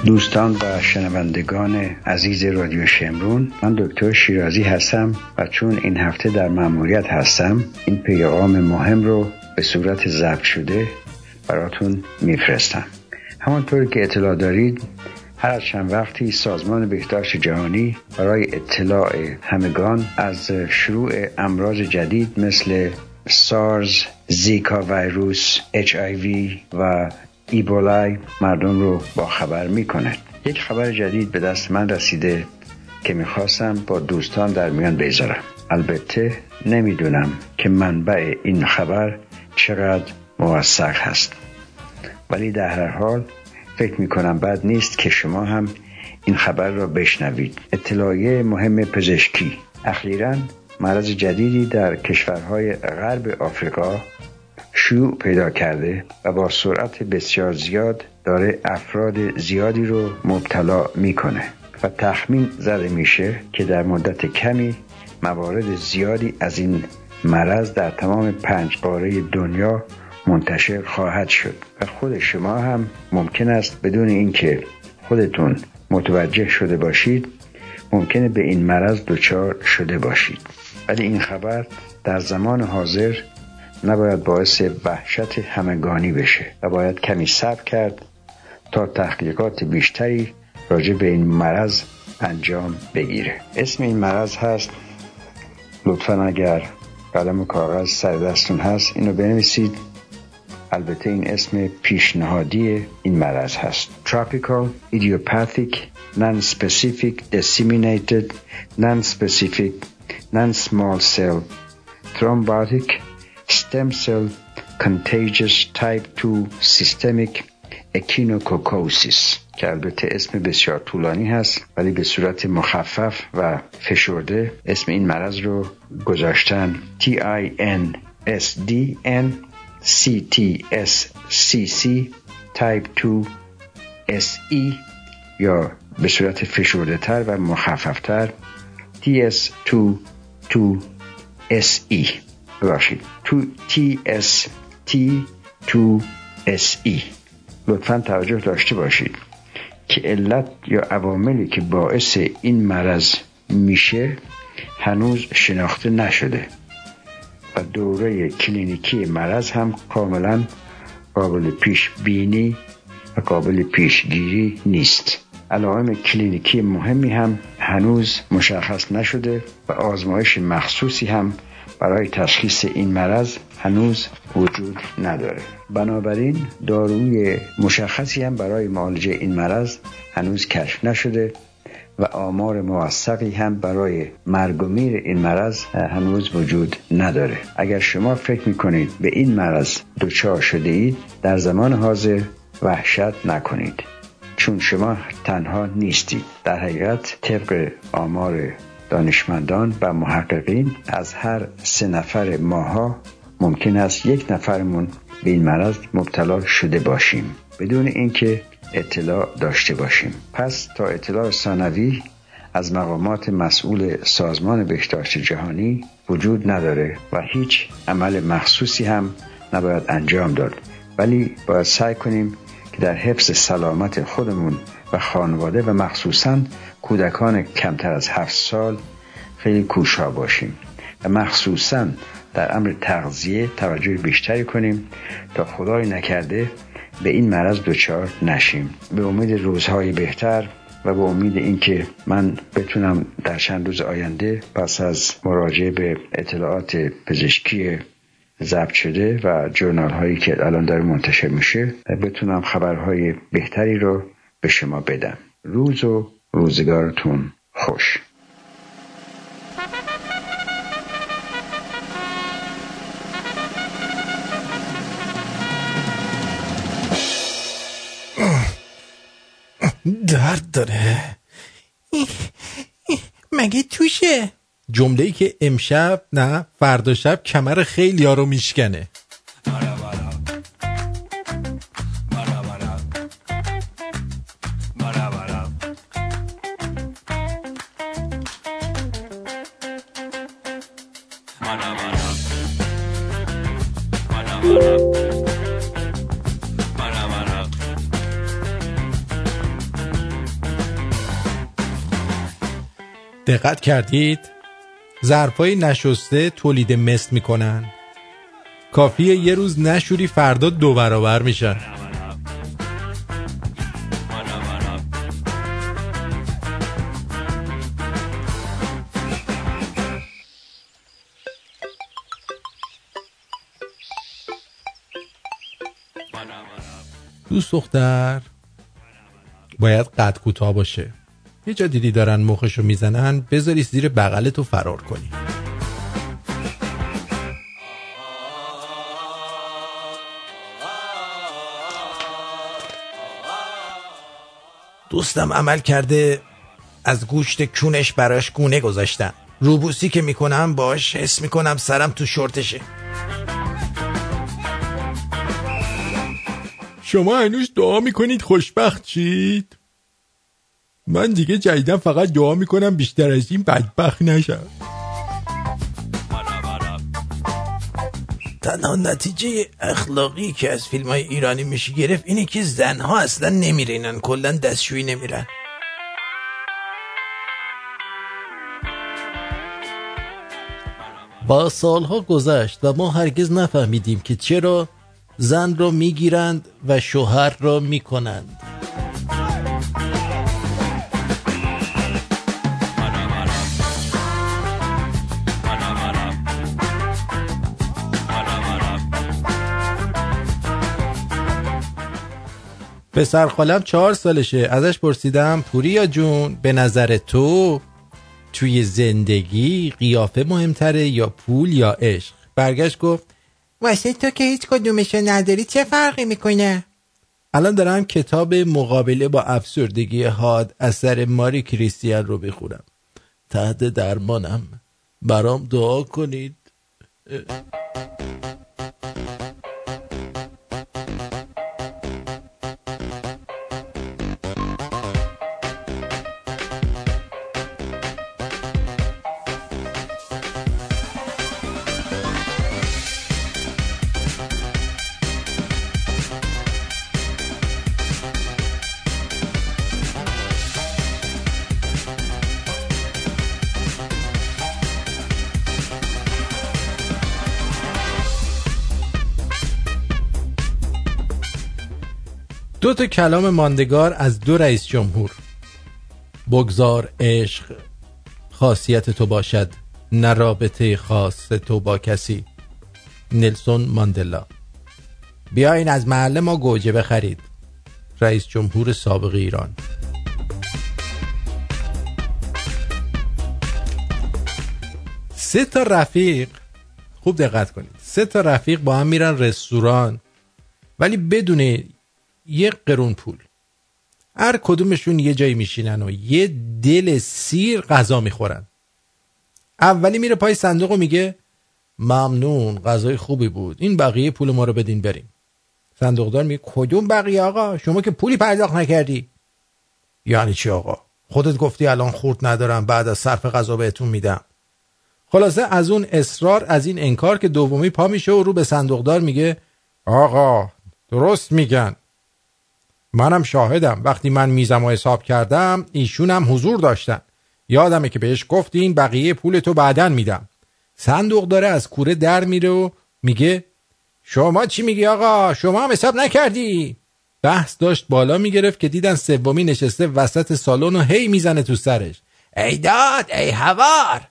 دوستان و شنوندگان عزیز رادیو شمرون من دکتر شیرازی هستم و چون این هفته در مأموریت هستم این پیغام مهم رو به صورت ضبط شده براتون میفرستم. همانطور که اطلاع دارید هر از چند وقتی سازمان بهداشت جهانی برای اطلاع همگان از شروع امراض جدید مثل سارز، زیکا ویروس، اچ و ایبولای مردم رو با خبر می‌کنه. یک خبر جدید به دست من رسیده که می‌خواستم با دوستان در میان بذارم البته نمی‌دونم که منبع این خبر چقدر موثق هست. ولی در هر حال فکر می‌کنم بد نیست که شما هم این خبر را بشنوید. اطلاعیه مهم پزشکی. اخیرا مرض جدیدی در کشورهای غرب آفریقا شیوع پیدا کرده و با سرعت بسیار زیاد داره افراد زیادی رو مبتلا می‌کنه و تخمین زده میشه که در مدت کمی موارد زیادی از این مرض در تمام پنج قاره دنیا منتشر خواهد شد و خود شما هم ممکن است بدون اینکه خودتون متوجه شده باشید ممکنه به این مرض دچار شده باشید. ولی این خبر در زمان حاضر نباید باعث وحشت همگانی بشه و باید کمی صبر کرد تا تحقیقات بیشتری راجع به این مرض انجام بگیره. اسم این مرض هست لطفا اگر قلم و کاغذ سر دستون هست اینو بنویسید. البته این اسم پیشنهادی این مرض هست. Tropical Idiopathic Non-Specific Disseminated Non-Specific Non-Small Cell Thrombotic Stem Cell Contagious Type 2 Systemic Echinococosis که البته اسم بسیار طولانی هست ولی به صورت مخفف و فشرده اسم این مرض رو گذاشتن T I N S D N C T S C C Type 2 S E یا به صورت فشرده تر و مخففتر TS2 2SE ببخشید. تو TS T2SE لطفا توجه داشته باشید که علت یا عواملی که باعث این مرض میشه هنوز شناخته نشده و دوره کلینیکی مرض هم کاملا قابل پیش بینی و قابل پیشگیری نیست. علائم کلینیکی مهمی هم هنوز مشخص نشده و آزمایش مخصوصی هم برای تشخیص این مرض هنوز وجود نداره. بنابراین داروی مشخصی هم برای معالجه این مرض هنوز کشف نشده و آمار موثقی هم برای مرگ و میر این مرض هنوز وجود نداره. اگر شما فکر می‌کنید به این مرض دچار شده اید در زمان حاضر وحشت نکنید چون شما تنها نیستید. در حقیقت طبق آمار دانشمندان و محققین از هر سه نفر ماها ممکن است یک نفرمون به این مرض مبتلا شده باشیم بدون اینکه اطلاع داشته باشیم. پس تا اطلاع ثانوی از مقامات مسئول سازمان بهداشت جهانی وجود نداره و هیچ عمل مخصوصی هم نباید انجام داد. ولی باید سعی کنیم که در حفظ سلامت خودمون و خانواده و مخصوصا کودکان کمتر از هفت سال خیلی کوشا باشیم و مخصوصا در امر تغذیه توجه بیشتری کنیم تا خدای نکرده به این مرض دچار نشیم. به امید روزهای بهتر و به امید اینکه من بتونم در چند روز آینده پس از مراجعه به اطلاعات پزشکی ضبط شده و جورنال هایی که الان داره منتشر میشه بتونم خبرهای بهتری رو به شما بدم. روز و روزگارتون خوش. درد داره. مگه توشه؟ جمله ای که امشب نه فردا شب کمر خیلی ها رو میشکنه. دقت کردید؟ ظرفای نشسته تولید مثل می‌کنن. کافیه یه روز نشوری فردا دو برابر میشن. دوست دختر باید قد کوتاه باشه. یه جا دیدی دارن مخشو می‌زنن؟ بذاری زیر بغلتو فرار کنی. دوستم عمل کرده از گوشت کونش براش گونه گذاشتم روبوسی که می‌کنم باش حس می‌کنم سرم تو شورتشه. شما هنوز دعا می‌کنید خوشبخت چید من دیگه جدیدن فقط دعا می‌کنم بیشتر از این بدبخت نشم. تنها نتیجه اخلاقی که از فیلم های ایرانی میشه گرفت اینه که زنها اصلا نمیرینن کلا دستشویی نمیرن. با سالها گذشت و ما هرگز نفهمیدیم که چرا زن را می‌گیرند و شوهر را می‌کنند. پسر خالم چهار سالشه. ازش پرسیدم پوریا جون به نظر تو توی زندگی قیافه مهمتره یا پول یا عشق؟ برگشت گفت واسه تو که هیچ کدومشو نداری چه فرقی می‌کنه؟ الان دارم کتاب مقابله با افسردگی حاد اثر ماری کریستیان رو بخورم تحت درمانم. برام دعا کنید. تا کلام ماندگار از دو رئیس جمهور. بگذار عشق خاصیت تو باشد نه رابطه خاص تو با کسی. نلسون ماندلا. بیاین از محله ما گوجه بخرید. رئیس جمهور سابق ایران. سه تا رفیق خوب دقت کنید. سه تا رفیق با هم میرن رستوران. ولی بدون یه قرون پول. هر کدومشون یه جایی میشینن و یه دل سیر غذا می‌خورن. اولی میره پای صندوق و میگه ممنون غذای خوبی بود. این بقیه پول ما رو بدین بریم. صندوقدار میگه کدوم بقیه آقا؟ شما که پولی پرداخت نکردی. یعنی چی آقا؟ خودت گفتی الان خورد ندارم بعد از صرف غذا بهتون میدم. خلاصه از اون اصرار از این انکار که دومی پا میشه و رو به صندوقدار میگه آقا درست میگن. منم شاهدم. وقتی من میزم و حساب کردم ایشونم حضور داشتن. یادمه که بهش گفتین بقیه پول تو بعدن میدم. صندوق داره از کوره در میره و میگه شما چی میگی آقا؟ شما هم حساب نکردی؟ بحث داشت بالا می‌گرفت که دیدن سومی نشسته وسط سالن و هی می‌زنه تو سرش. ای داد ای هوار!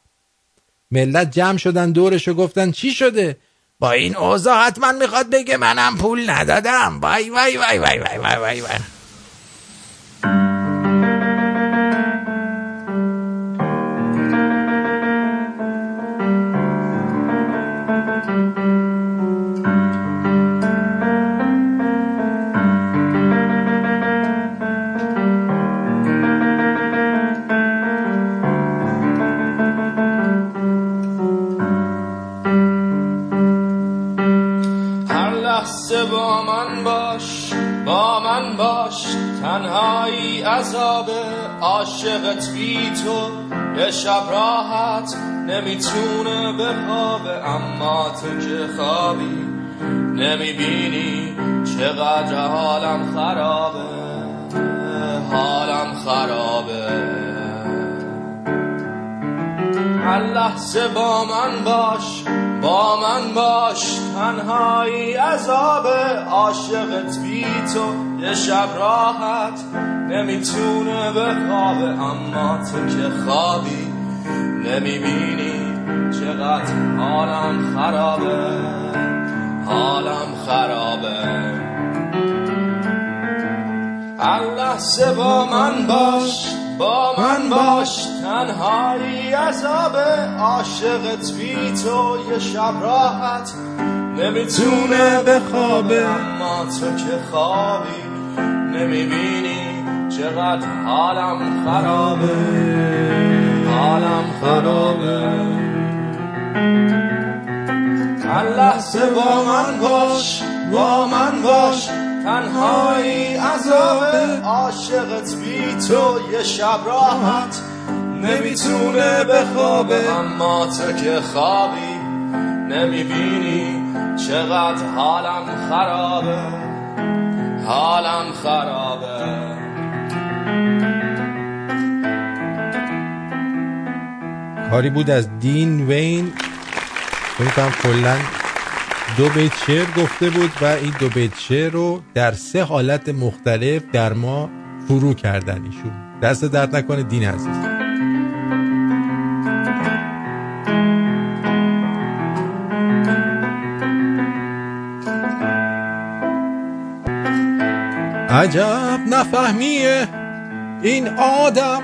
ملت جمع شدن دورش و گفتن چی شده؟ با این اوضاع حتما می‌خواد بگه منم پول ندادم وای وای وای وای وای وای وای, وای. عذاب عاشقت بی تو یه شب راحت نمی‌تونه بخوابه. اما تو که خوابی نمی‌بینی چقدر حالم خرابه حالم خرابه. هر لحظه با من باش با من باش تنهایی عذاب عاشقت بی تو. یه شب راحت نمی‌تونه بخوابه اما تو که خوابی نمی‌بینی چقدر حالم خرابه حالم خرابه. هر لحظه با من باش. با من باش تنهایی عذاب عاشقت بی تو یه شب راحت نمی‌تونه بخوابه اما تو که خوابی. نمی‌بینی چقدر حالم خرابه. حالم خرابه. هر لحظه با من باش با من باش. تنهایی عذاب عاشقت بی تو یه شب راحت نمی‌تونه بخوابه. اما تو که خوابی نمی‌بینی چقدر حالم خرابه. حالم خرابه. کاری بود از دین وین. فکر کنم کلا دو بیت شعر گفته بود و این دو بیت شعر رو در سه حالت مختلف در ما فرو کردن ایشون. دست درد نکنه دین عزیز. عجب نفهمیه این آدم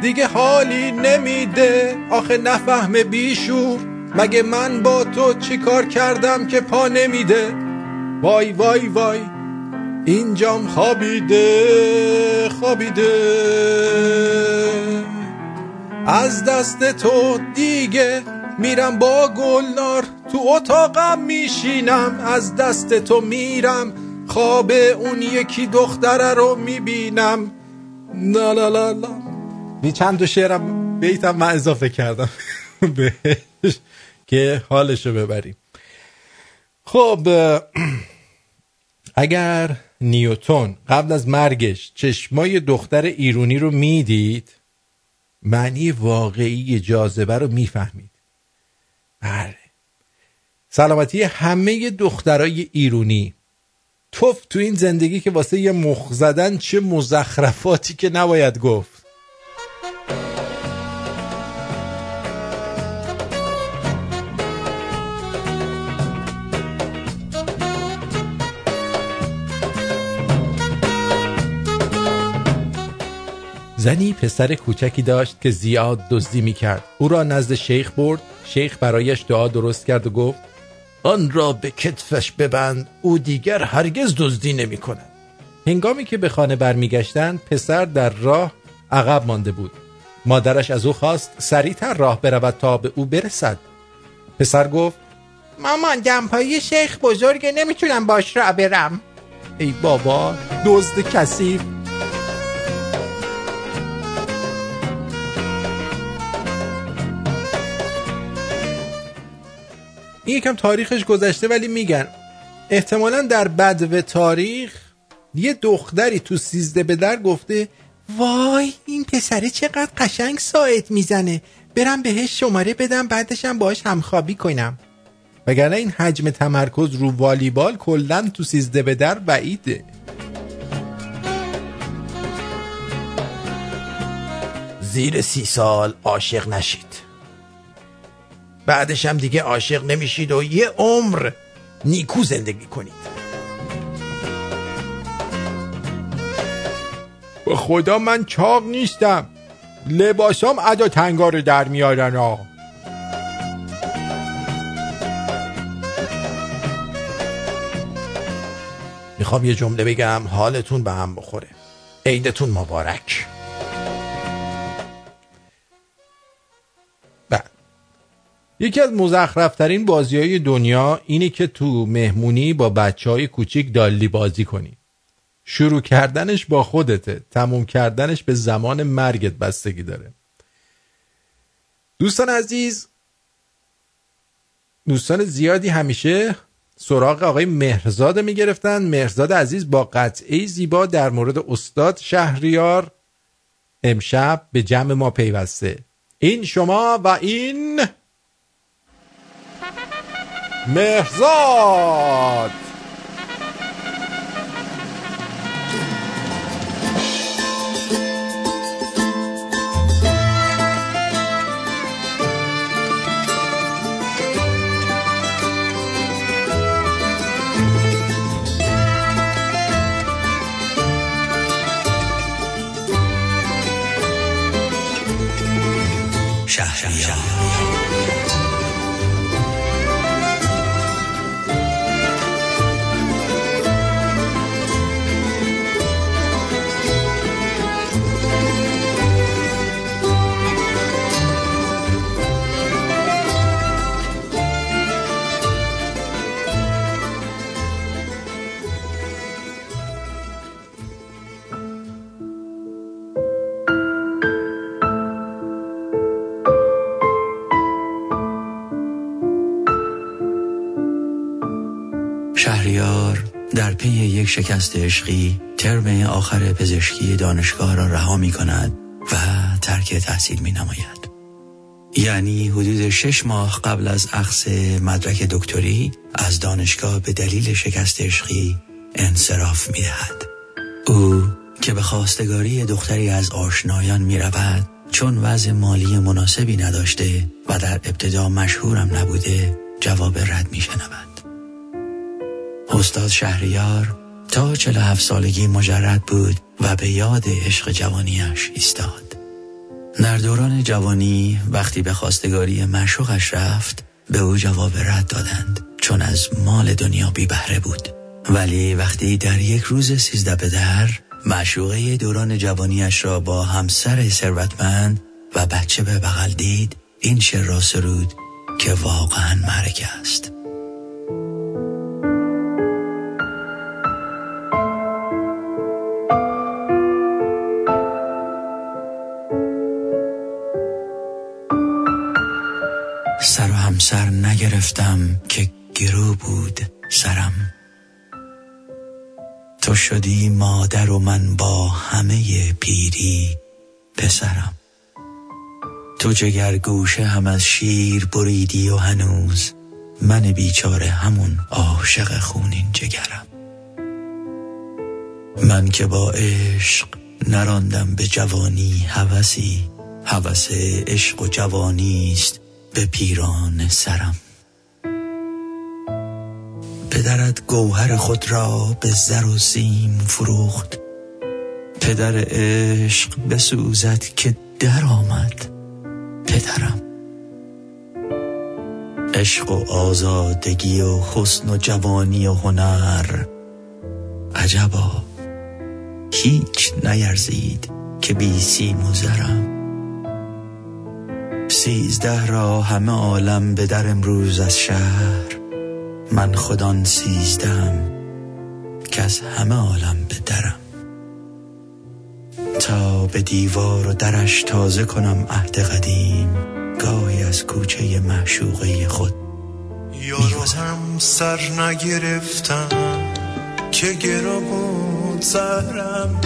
دیگه حالی نمیده. آخه نفهم بیشور. مگه من با تو چی کار کردم که پا نمیده؟ وای وای وای اینجام خوابیده خوابیده. از دست تو دیگه میرم با گلنار تو اتاقم میشینم از دست تو میرم خواب اون یکی دختره رو می‌بینم. لا لا لا لا. بی چند تا شعرم بیتم من اضافه کردم. بهش. که حالشو ببریم. خب اگر نیوتون قبل از مرگش چشمای دختر ایرونی رو می‌دید معنی واقعی جاذبه رو می‌فهمید. بله سلامتی همه دخترای ایرونی. توف تو این زندگی که واسه یه مخ زدن چه مزخرفاتی که نباید گفت. زنی پسر کوچکی داشت که زیاد دزدی می کرد او را نزد شیخ برد. شیخ برایش دعا درست کرد و گفت آن را به کتفش ببند. او دیگر هرگز دزدی نمی کند هنگامی که به خانه برمیگشتند پسر در راه عقب مانده بود. مادرش از او خواست سریعتر راه برود تا به او برسد. پسر گفت مامان دمپایی شیخ بزرگه نمی‌تونم باش را برم. ای بابا دزد کثیف. این یکم تاریخش گذشته ولی میگن. احتمالا در بدو تاریخ یه دختری تو سیزده به در گفته وای این پسره چقدر قشنگ ساعت می‌زنه. برم بهش شماره بدم بعدشم باش همخوابی کنم. وگرنه این حجم تمرکز رو والیبال کلا تو سیزده به در بعیده. زیر سی سال عاشق نشید. بعدش هم دیگه عاشق نمیشید و یه عمر نیکو زندگی کنید. به خدا من چاق نیستم. لباسام ادا تنگا رو در میارن ها. می‌خوام یه جمله بگم حالتون به هم بخوره. عیدتون مبارک. یکی از مزخرفترین بازی های دنیا اینه که تو مهمونی با بچه های کوچیک دالی بازی کنی. شروع کردنش با خودته تموم کردنش به زمان مرگت بستگی داره. دوستان عزیز دوستان زیادی همیشه سراغ آقای مهرزاد می‌گرفتن. مهرزاد عزیز با قطعه زیبا در مورد استاد شهریار امشب به جمع ما پیوسته. این شما و این مهرزاد. شهریار در پی یک شکست عشقی ترم آخر پزشکی دانشگاه را رها می کند و ترک تحصیل می نماید. یعنی حدود شش ماه قبل از اخذ مدرک دکتری از دانشگاه به دلیل شکست عشقی انصراف می دهد. او که به خواستگاری دختری از آشنایان می رود چون وضع مالی مناسبی نداشته و در ابتدا مشهورم نبوده جواب رد می شنود. استاد شهریار تا 47 سالگی مجرد بود و به یاد عشق جوانیش ایستاد. در دوران جوانی وقتی به خواستگاری معشوقش رفت به او جواب رد دادند چون از مال دنیا بی بهره بود ولی وقتی در یک روز سیزده به در معشوقه دوران جوانیش را با همسر ثروتمند و بچه به بغل دید این شعر را سرود که واقعا مرگ است سر نگرفتم که گرو بود سرم. تو شدی مادر و من با همه پیری پسرم. تو جگر گوشه هم از شیر بریدی و هنوز من بیچاره همون عاشق خونین جگرم. من که با عشق نراندم به جوانی هوسی هوس عشق و جوانی است به پیران سرم. پدرت گوهر خود را به زر و سیم فروخت. پدر عشق بسوزد که در آمد پدرم. عشق و آزادگی و حسن و جوانی و هنر. عجبا هیچ نیرزید که بی سیم و زرم. سیزده را همه عالم به در امروز از شهر. من خودان سیزدم که از همه عالم به درم. تا به دیوار و درش تازه کنم عهد قدیم گاهی از کوچه معشوقه خود. یارو هم سر نگرفتم که گرا بود سرم.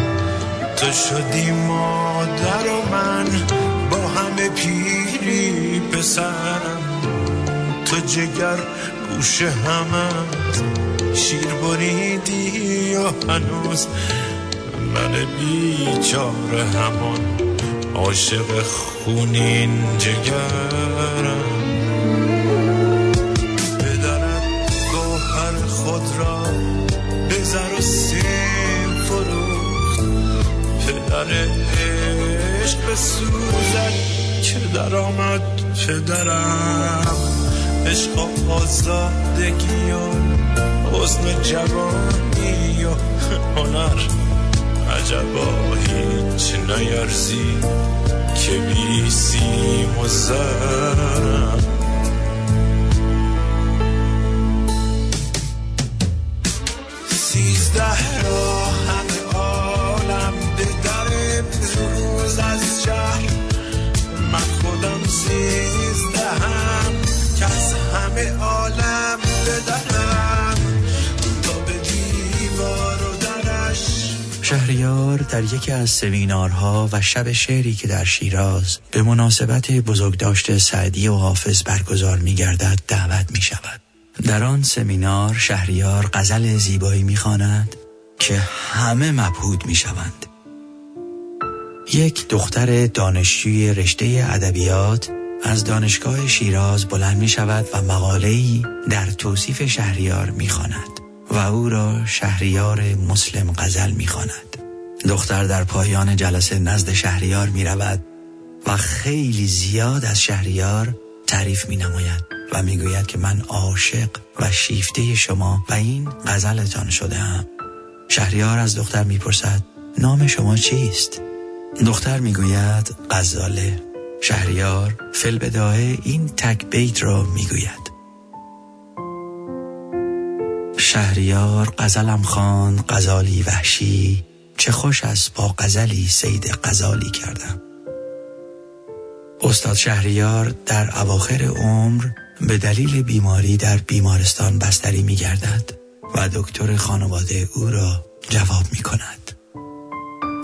تو شدی مادر و من با همه پیری پسرم. تو جگر گوش همت شیر بریدی و هنوز من بیچاره همان عاشق خونین جگرم. پدرت گوهر خود را به زر و سیم فروخت. پدر عشق به سوزد که در آمد پدرم عشق و آزادگی و حسن جوانی و هنر. عجبا هیچ نیرزی که بی سیم و زرم. سیزده را از شهر من خودم همه عالم بدرم تا به دیوار شهریار در یکی از سمینارها و شب شعری که در شیراز به مناسبت بزرگداشت سعدی و حافظ برگزار می گردد دعوت می شود. در آن سمینار شهریار غزل زیبایی می که همه مبهود می شوند. یک دختر دانشجوی رشته ادبیات از دانشگاه شیراز بلند می شود و مقاله‌ای در توصیف شهریار می و او را شهریار مسلم غزل می دختر در پایان جلسه نزد شهریار می رود و خیلی زیاد از شهریار تعریف می نماید و می گوید که من عاشق و شیفته شما و این غزلتان شده هم. شهریار از دختر می پرسد نام شما چیست؟ دختر می گوید غزاله. شهریار فلبداه این تک بیت را می گوید شهریار غزلم خان غزالی وحشی. چه خوش است با غزلی سید غزالی کردم استاد شهریار در اواخر عمر به دلیل بیماری در بیمارستان بستری می گردد و دکتر خانواده او را جواب می کند.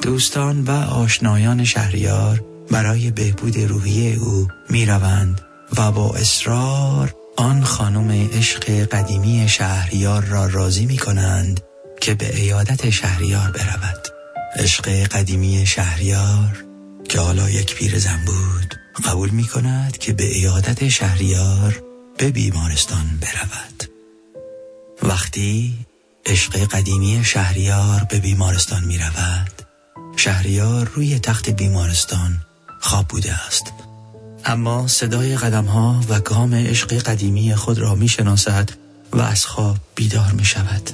دوستان و آشنایان شهریار برای بهبود روحی او می روند و با اصرار آن خانم عشق قدیمی شهریار را راضی می کنند که به ایادت شهریار برود. عشق قدیمی شهریار که حالا یک پیر زن بود قبول می کند که به ایادت شهریار به بیمارستان برود. وقتی عشق قدیمی شهریار به بیمارستان می رود شهریار روی تخت بیمارستان خواب بوده است اما صدای قدم ها و گام عشق قدیمی خود را می شناسد و از خواب بیدار می شود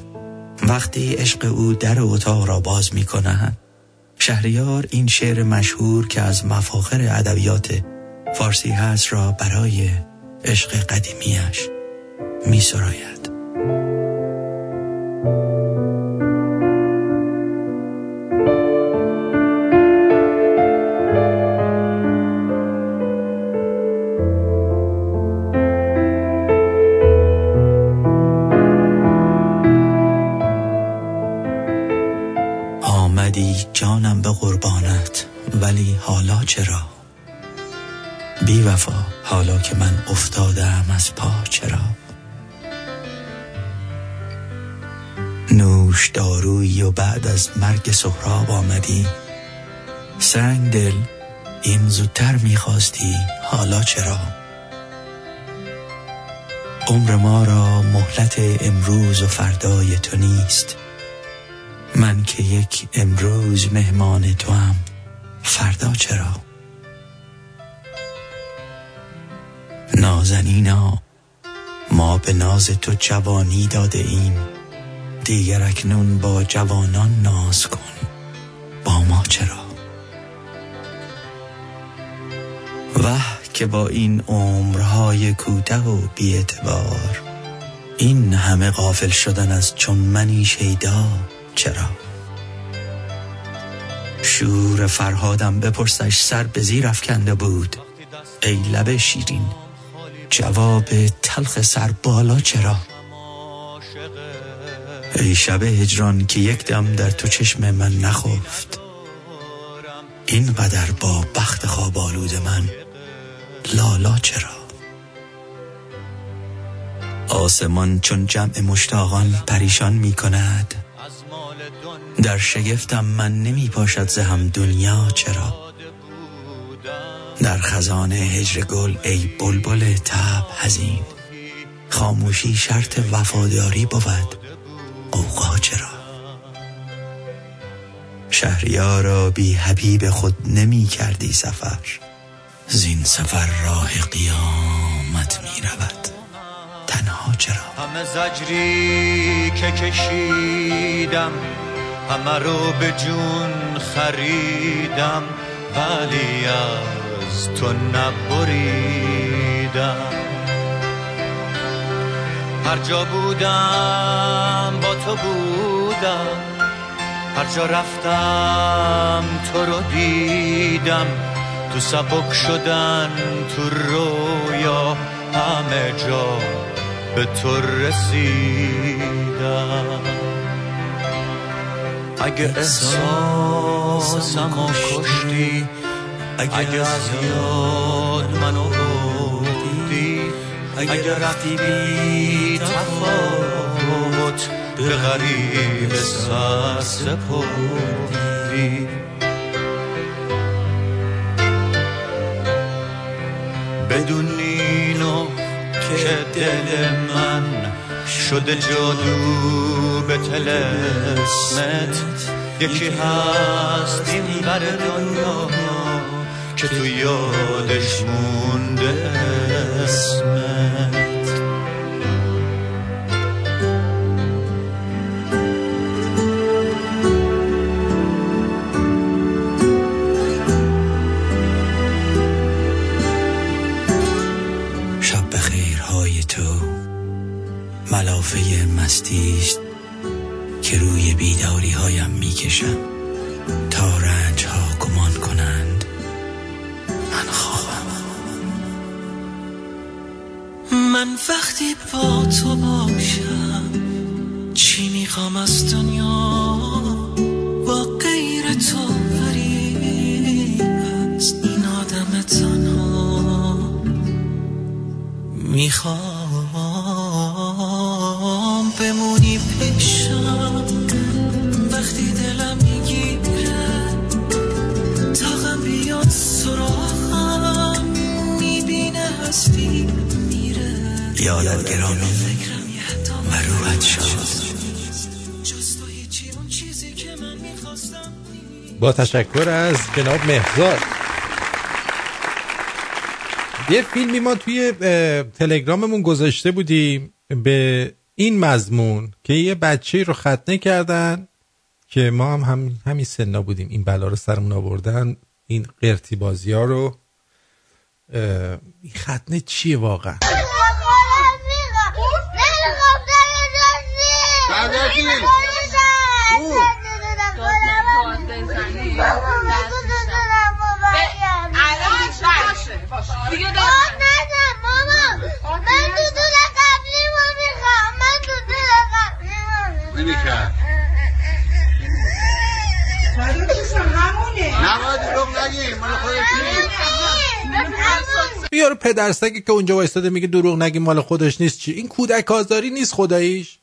وقتی عشق او در اتاق را باز می کند شهریار این شعر مشهور که از مفاخر ادبیات فارسی هست را برای عشق قدیمیش می سراید. ولی حالا چرا؟ بی وفا حالا که من افتادم از پا چرا؟ نوش دارویی و بعد از مرگ سهراب آمدی؟ سنگ دل این زودتر می‌خواستی حالا چرا؟ عمر ما را مهلت امروز و فردای تو نیست. من که یک امروز مهمان تو هم فردا چرا؟ نازنینا ما به ناز تو جوانی داده ایم. دیگر اکنون با جوانان ناز کن. با ما چرا؟ وه که با این عمرهای کوته و بیعتبار این همه غافل شدن از چون منی شیدا چرا؟ شور فرهادم بپرسش سر به زیر افکنده بود. ای لب شیرین جواب تلخ سر بالا چرا؟ ای شب هجران که یک دم در تو چشم من نخفت. اینقدر با بخت خواب آلود من لالا چرا؟ آسمان چون جمع مشتاقان پریشان می کند در شگفتم من نمی پاشد زهم دنیا چرا؟ در خزانه هجر گل ای بلبل تب هزین خاموشی شرط وفاداری بود قوقا چرا؟ شهریارا بی حبیب خود نمی کردی سفر زین سفر راه قیامت می رود تنها چرا؟ همه زجری که کشیدم همه رو به جون خریدم ولی از تو نبریدم. هر جا بودم با تو بودم هر جا رفتم تو رو دیدم. تو سبک شدن تو رویا همه جا به تو رسیدم. اگه احساسم کشتی اگه از یاد منو بردی اگه رفتی بی تفاوت به غریب سر سپردی. بدون اینو که دل من شده جادو به تلسمت یکی هست این بر دنیا که تو یادش مونده. اسمت ملافه مستیست که روی بیداری هایم می کشم تا رنج ها گمان کنند. من خوابم. من وقتی با تو باشم چی می‌خوام از دنیا؟ با غیر تو غریب است. این آدم تنها. می‌خوام یادت گرامی و روحت شاد با تشکر از جناب مهزاد یه فیلمی ما توی تلگراممون گذاشته بودیم به این مضمون که یه بچه رو ختنه کردن که ما هم, هم همین سنا بودیم. این بلا رو سرمون آوردن این قرتی بازی ها رو. این ختنه چیه واقعا؟ دیگه ماما من دودول قبلی ما می‌خوام من دودول قبلی ما نمی‌کرد نباید دروغ نگیم مال خودش یارو پدرسگی که اونجا وایستاده میگه دروغ نگی مال خودش نیست چی این کودک آزاری نیست خداییش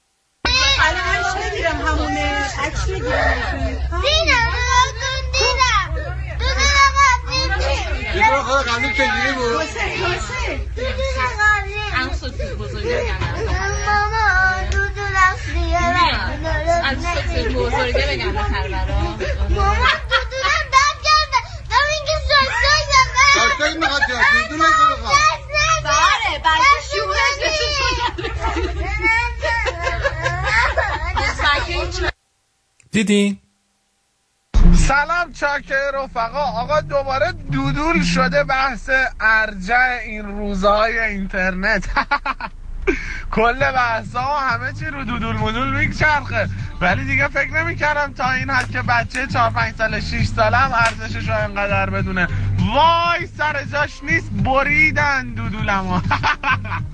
الان دیدین سلام چاکر رفقا. آقا دوباره دودول شده بحث ارجع این روزهای اینترنت. کل بحثا و همه چی رو دودول مدول میچرخه. ولی دیگه فکر نمی‌کردم تا این حد که بچه 4 5 ساله 6 ساله هم ارزشش رو انقدر بدونه. وای سر جاش نیست بریدن دودولمو.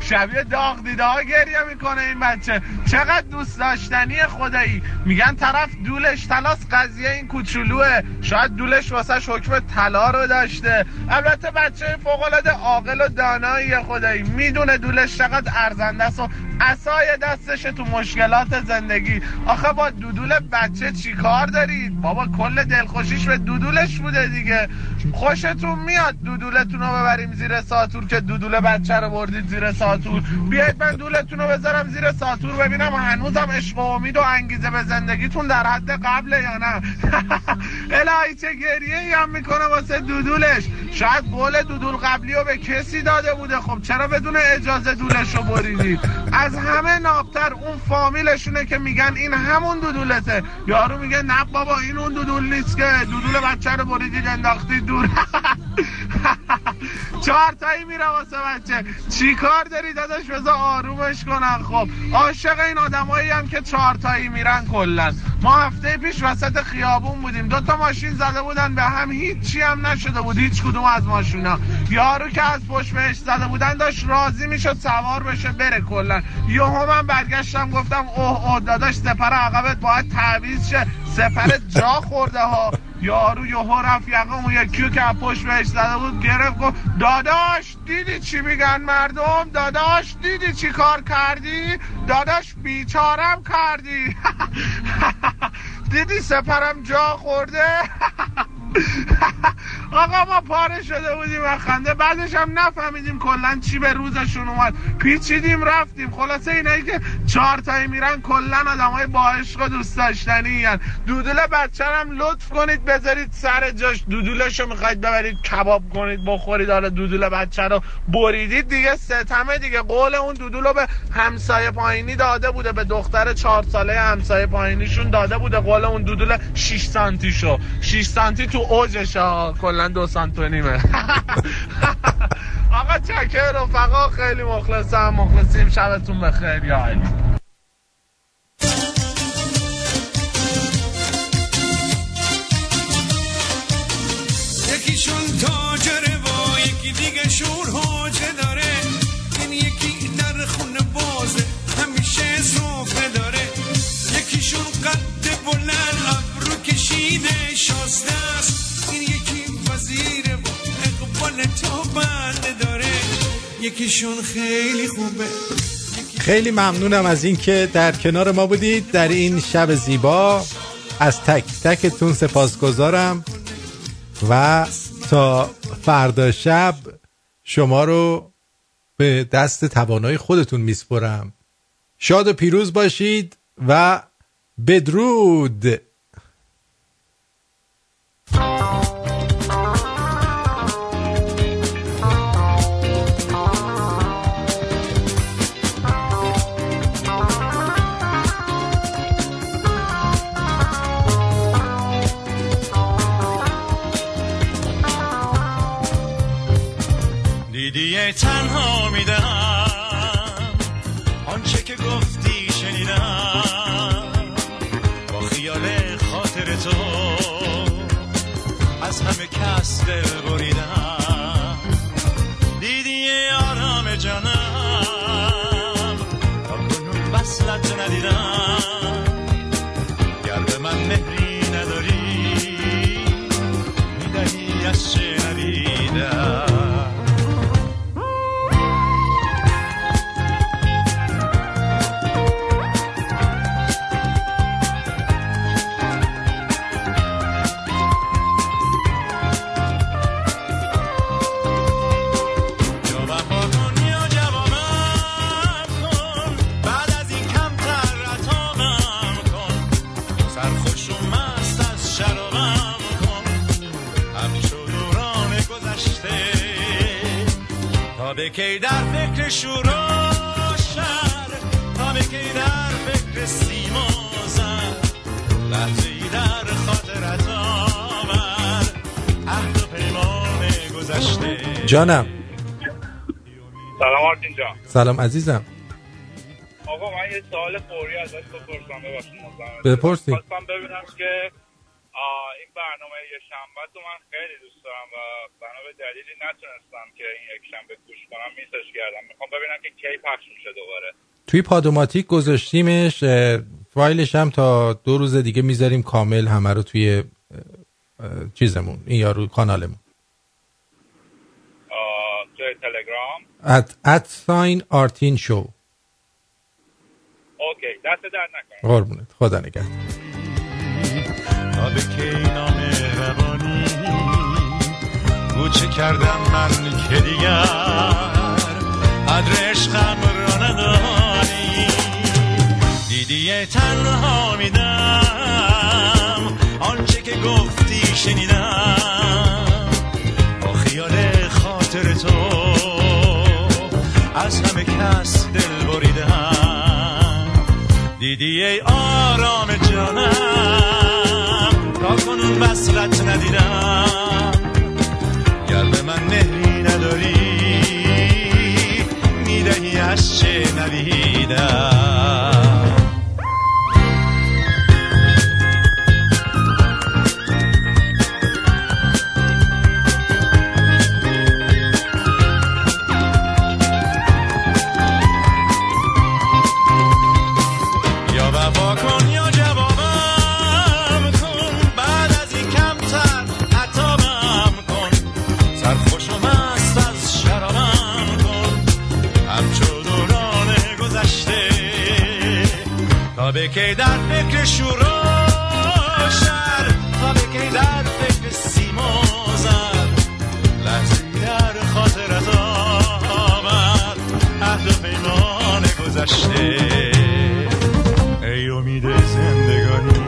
شبیه داغ دیده ها گریه می‌کنه این بچه. چقدر دوست داشتنی خدایی. میگن طرف دولش تلاس قضیه این کوچولوه. شاید دولش واسه حکم طلا رو داشته. البته بچه فوقالعاده عاقل و دانایی خدایی. می‌دونه دولش چقدر ارزنده است و اسای دستش تو مشکلات زندگی. آخه با دودول بچه چی کار دارید؟ بابا کل دلخوشیش به دودولش بوده دیگه. خوشتون میاد دودولتون رو ببریم زیر ساتور که دودول بچه رو بردید زیر ساتور. بیاید من دولتون رو بذارم زیر ساتور ببینم هنوزم عشق و امید و انگیزه به زندگیتون در حد قبله یا نه. الهی چه گریه ای هم می‌کنه واسه دودولش. شاید قول دودول قبلی رو به کسی داده بوده. خب چرا بدون اجازه دولش رو بریدید از همه نابتر اون فامیلشونه که میگن این همون دودولته. یارو میگه نه بابا این اون دودول نیست که. دودول بچه رو بریدید انداختید دور. چهار تایی میره واسه بچه. چی کار داری داداش بذار آرومش کنن. خب عاشق این آدمایی هم که چهار تایی میرن کلا ما هفته پیش وسط خیابون بودیم. دو تا ماشین زده بودن به هم. هیچی هم نشده بود. هیچ کدوم از ماشینا. یارو که از پشت بهش زده بودن داشت راضی می‌شد سوار بشه بره کلا یهو من برگشتم گفتم اوه اوه داداش سپر عقبت باید تعویض شه. سپرت جا خورده ها. یارو یهو رفت اون یکیو که پشت بهش زده بود گرفت گفت داداش دیدی چی میگن مردم؟ داداش دیدی چی کار کردی؟ داداش بیچارم کردی. دیدی سپرم جا خورده؟ آقا ما پاره شده بودیم و خنده. بعدش هم نفهمیدیم کلا چی به روزشون اومد. پیچیدیم رفتیم. خلاصه اینایی که چهار تایی میرن کلا آدم های با عشق و دوست داشتنی هن. دودول بچه هم لطف کنید بذارید سر جاش. دودولش رو می‌خواید ببرید کباب کنید بخورید. حالا دودول بچه رو بریدید دیگه. ستمه دیگه. قول اون دودول به همسایه پایینی داده بوده. به دختر چهار ساله همسایه پایینیشون داده بوده. قول اون دودول 6 سانتی شو. 6 سانتی تو اوجش ها کلا دو سانت و نیمه. آقا چکر رفقا خیلی مخلصم. مخلصیم. شبتون بخیر. یا علی. یکیشون تاجره و یکی دیگه شور حاجه داره. این یکی در خونه بازه. همیشه سفره داره. یکیشون قد بلند کشیده شاسته است. این یکی وزیره و اقبال تا بنده داره. یکیشون خیلی خوبه. خیلی ممنونم از اینکه در کنار ما بودید. در این شب زیبا از تک تکتون سپاسگزارم. و تا فردا شب شما رو به دست توانای خودتون میسپرم. شاد و پیروز باشید و بدرود. تنها میدم آنچه که گفتی شنیدم. با خیال خاطر تو از همه کس دل بریدم. دیدی آرام جانم. تا کنون وصلت ندیدم. به کی در فکر شور و شر تا به کی در فکر سیما زد لحظه ای در خاطرت آور عهد و پیمان گذشته. جانم. سلام آرتین جان. سلام عزیزم. آقا من یه سوال فوری ازش بپرسم. ببخشید. بپرسید. خواستم ببینم که برنامه یه شنبه تو من خیلی دوست دارم و بنا به دلیلی نتونستم که این یک شنبه گوش کنم missش کردم. می‌خوام ببینم که کی پخش میشه دوباره. توی پادوماتیک گذاشتیمش فایلش هم تا دو روز دیگه می‌ذاریم کامل همه رو توی چیزمون این یارو کانالمون. توی تلگرام؟ At, at sign آرتین شو okay دست در نکنه. قربونت خدا نگهدار. تا به کی نامهربانی کردم من که دیگر قدر عشقم را ندانی. دیدی تنها میدم. آنچه که گفتی شنیدم. با خیال خاطر تو از همه کس دل بریدم. دیدی ای آرام جانم. کنون وصلت ندیدم. گر به من مهری نداری می‌دهی از چه ندیدم. به کی در فکر شور و شر تا به در فکر سیما زد لحظه در خاطرت آمد عهد و پیمان گذشته. ای امید زندگانی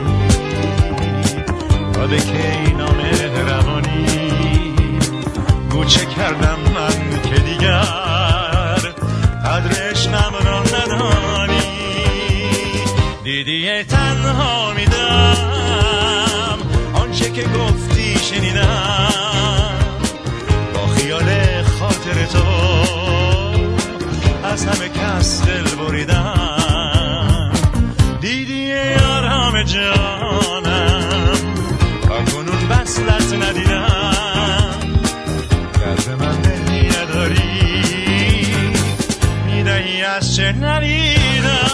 تا به کی نامهربانی گوچه کردم من که دیگر تنها میدم. آنچه که گفتی شنیدم. با خیال خاطر تو از همه کس دل بریدم. دیدی یارم جانم. تا کنون وصلت ندیدم. به من مهری نداری می‌دهی از چه ندیدم.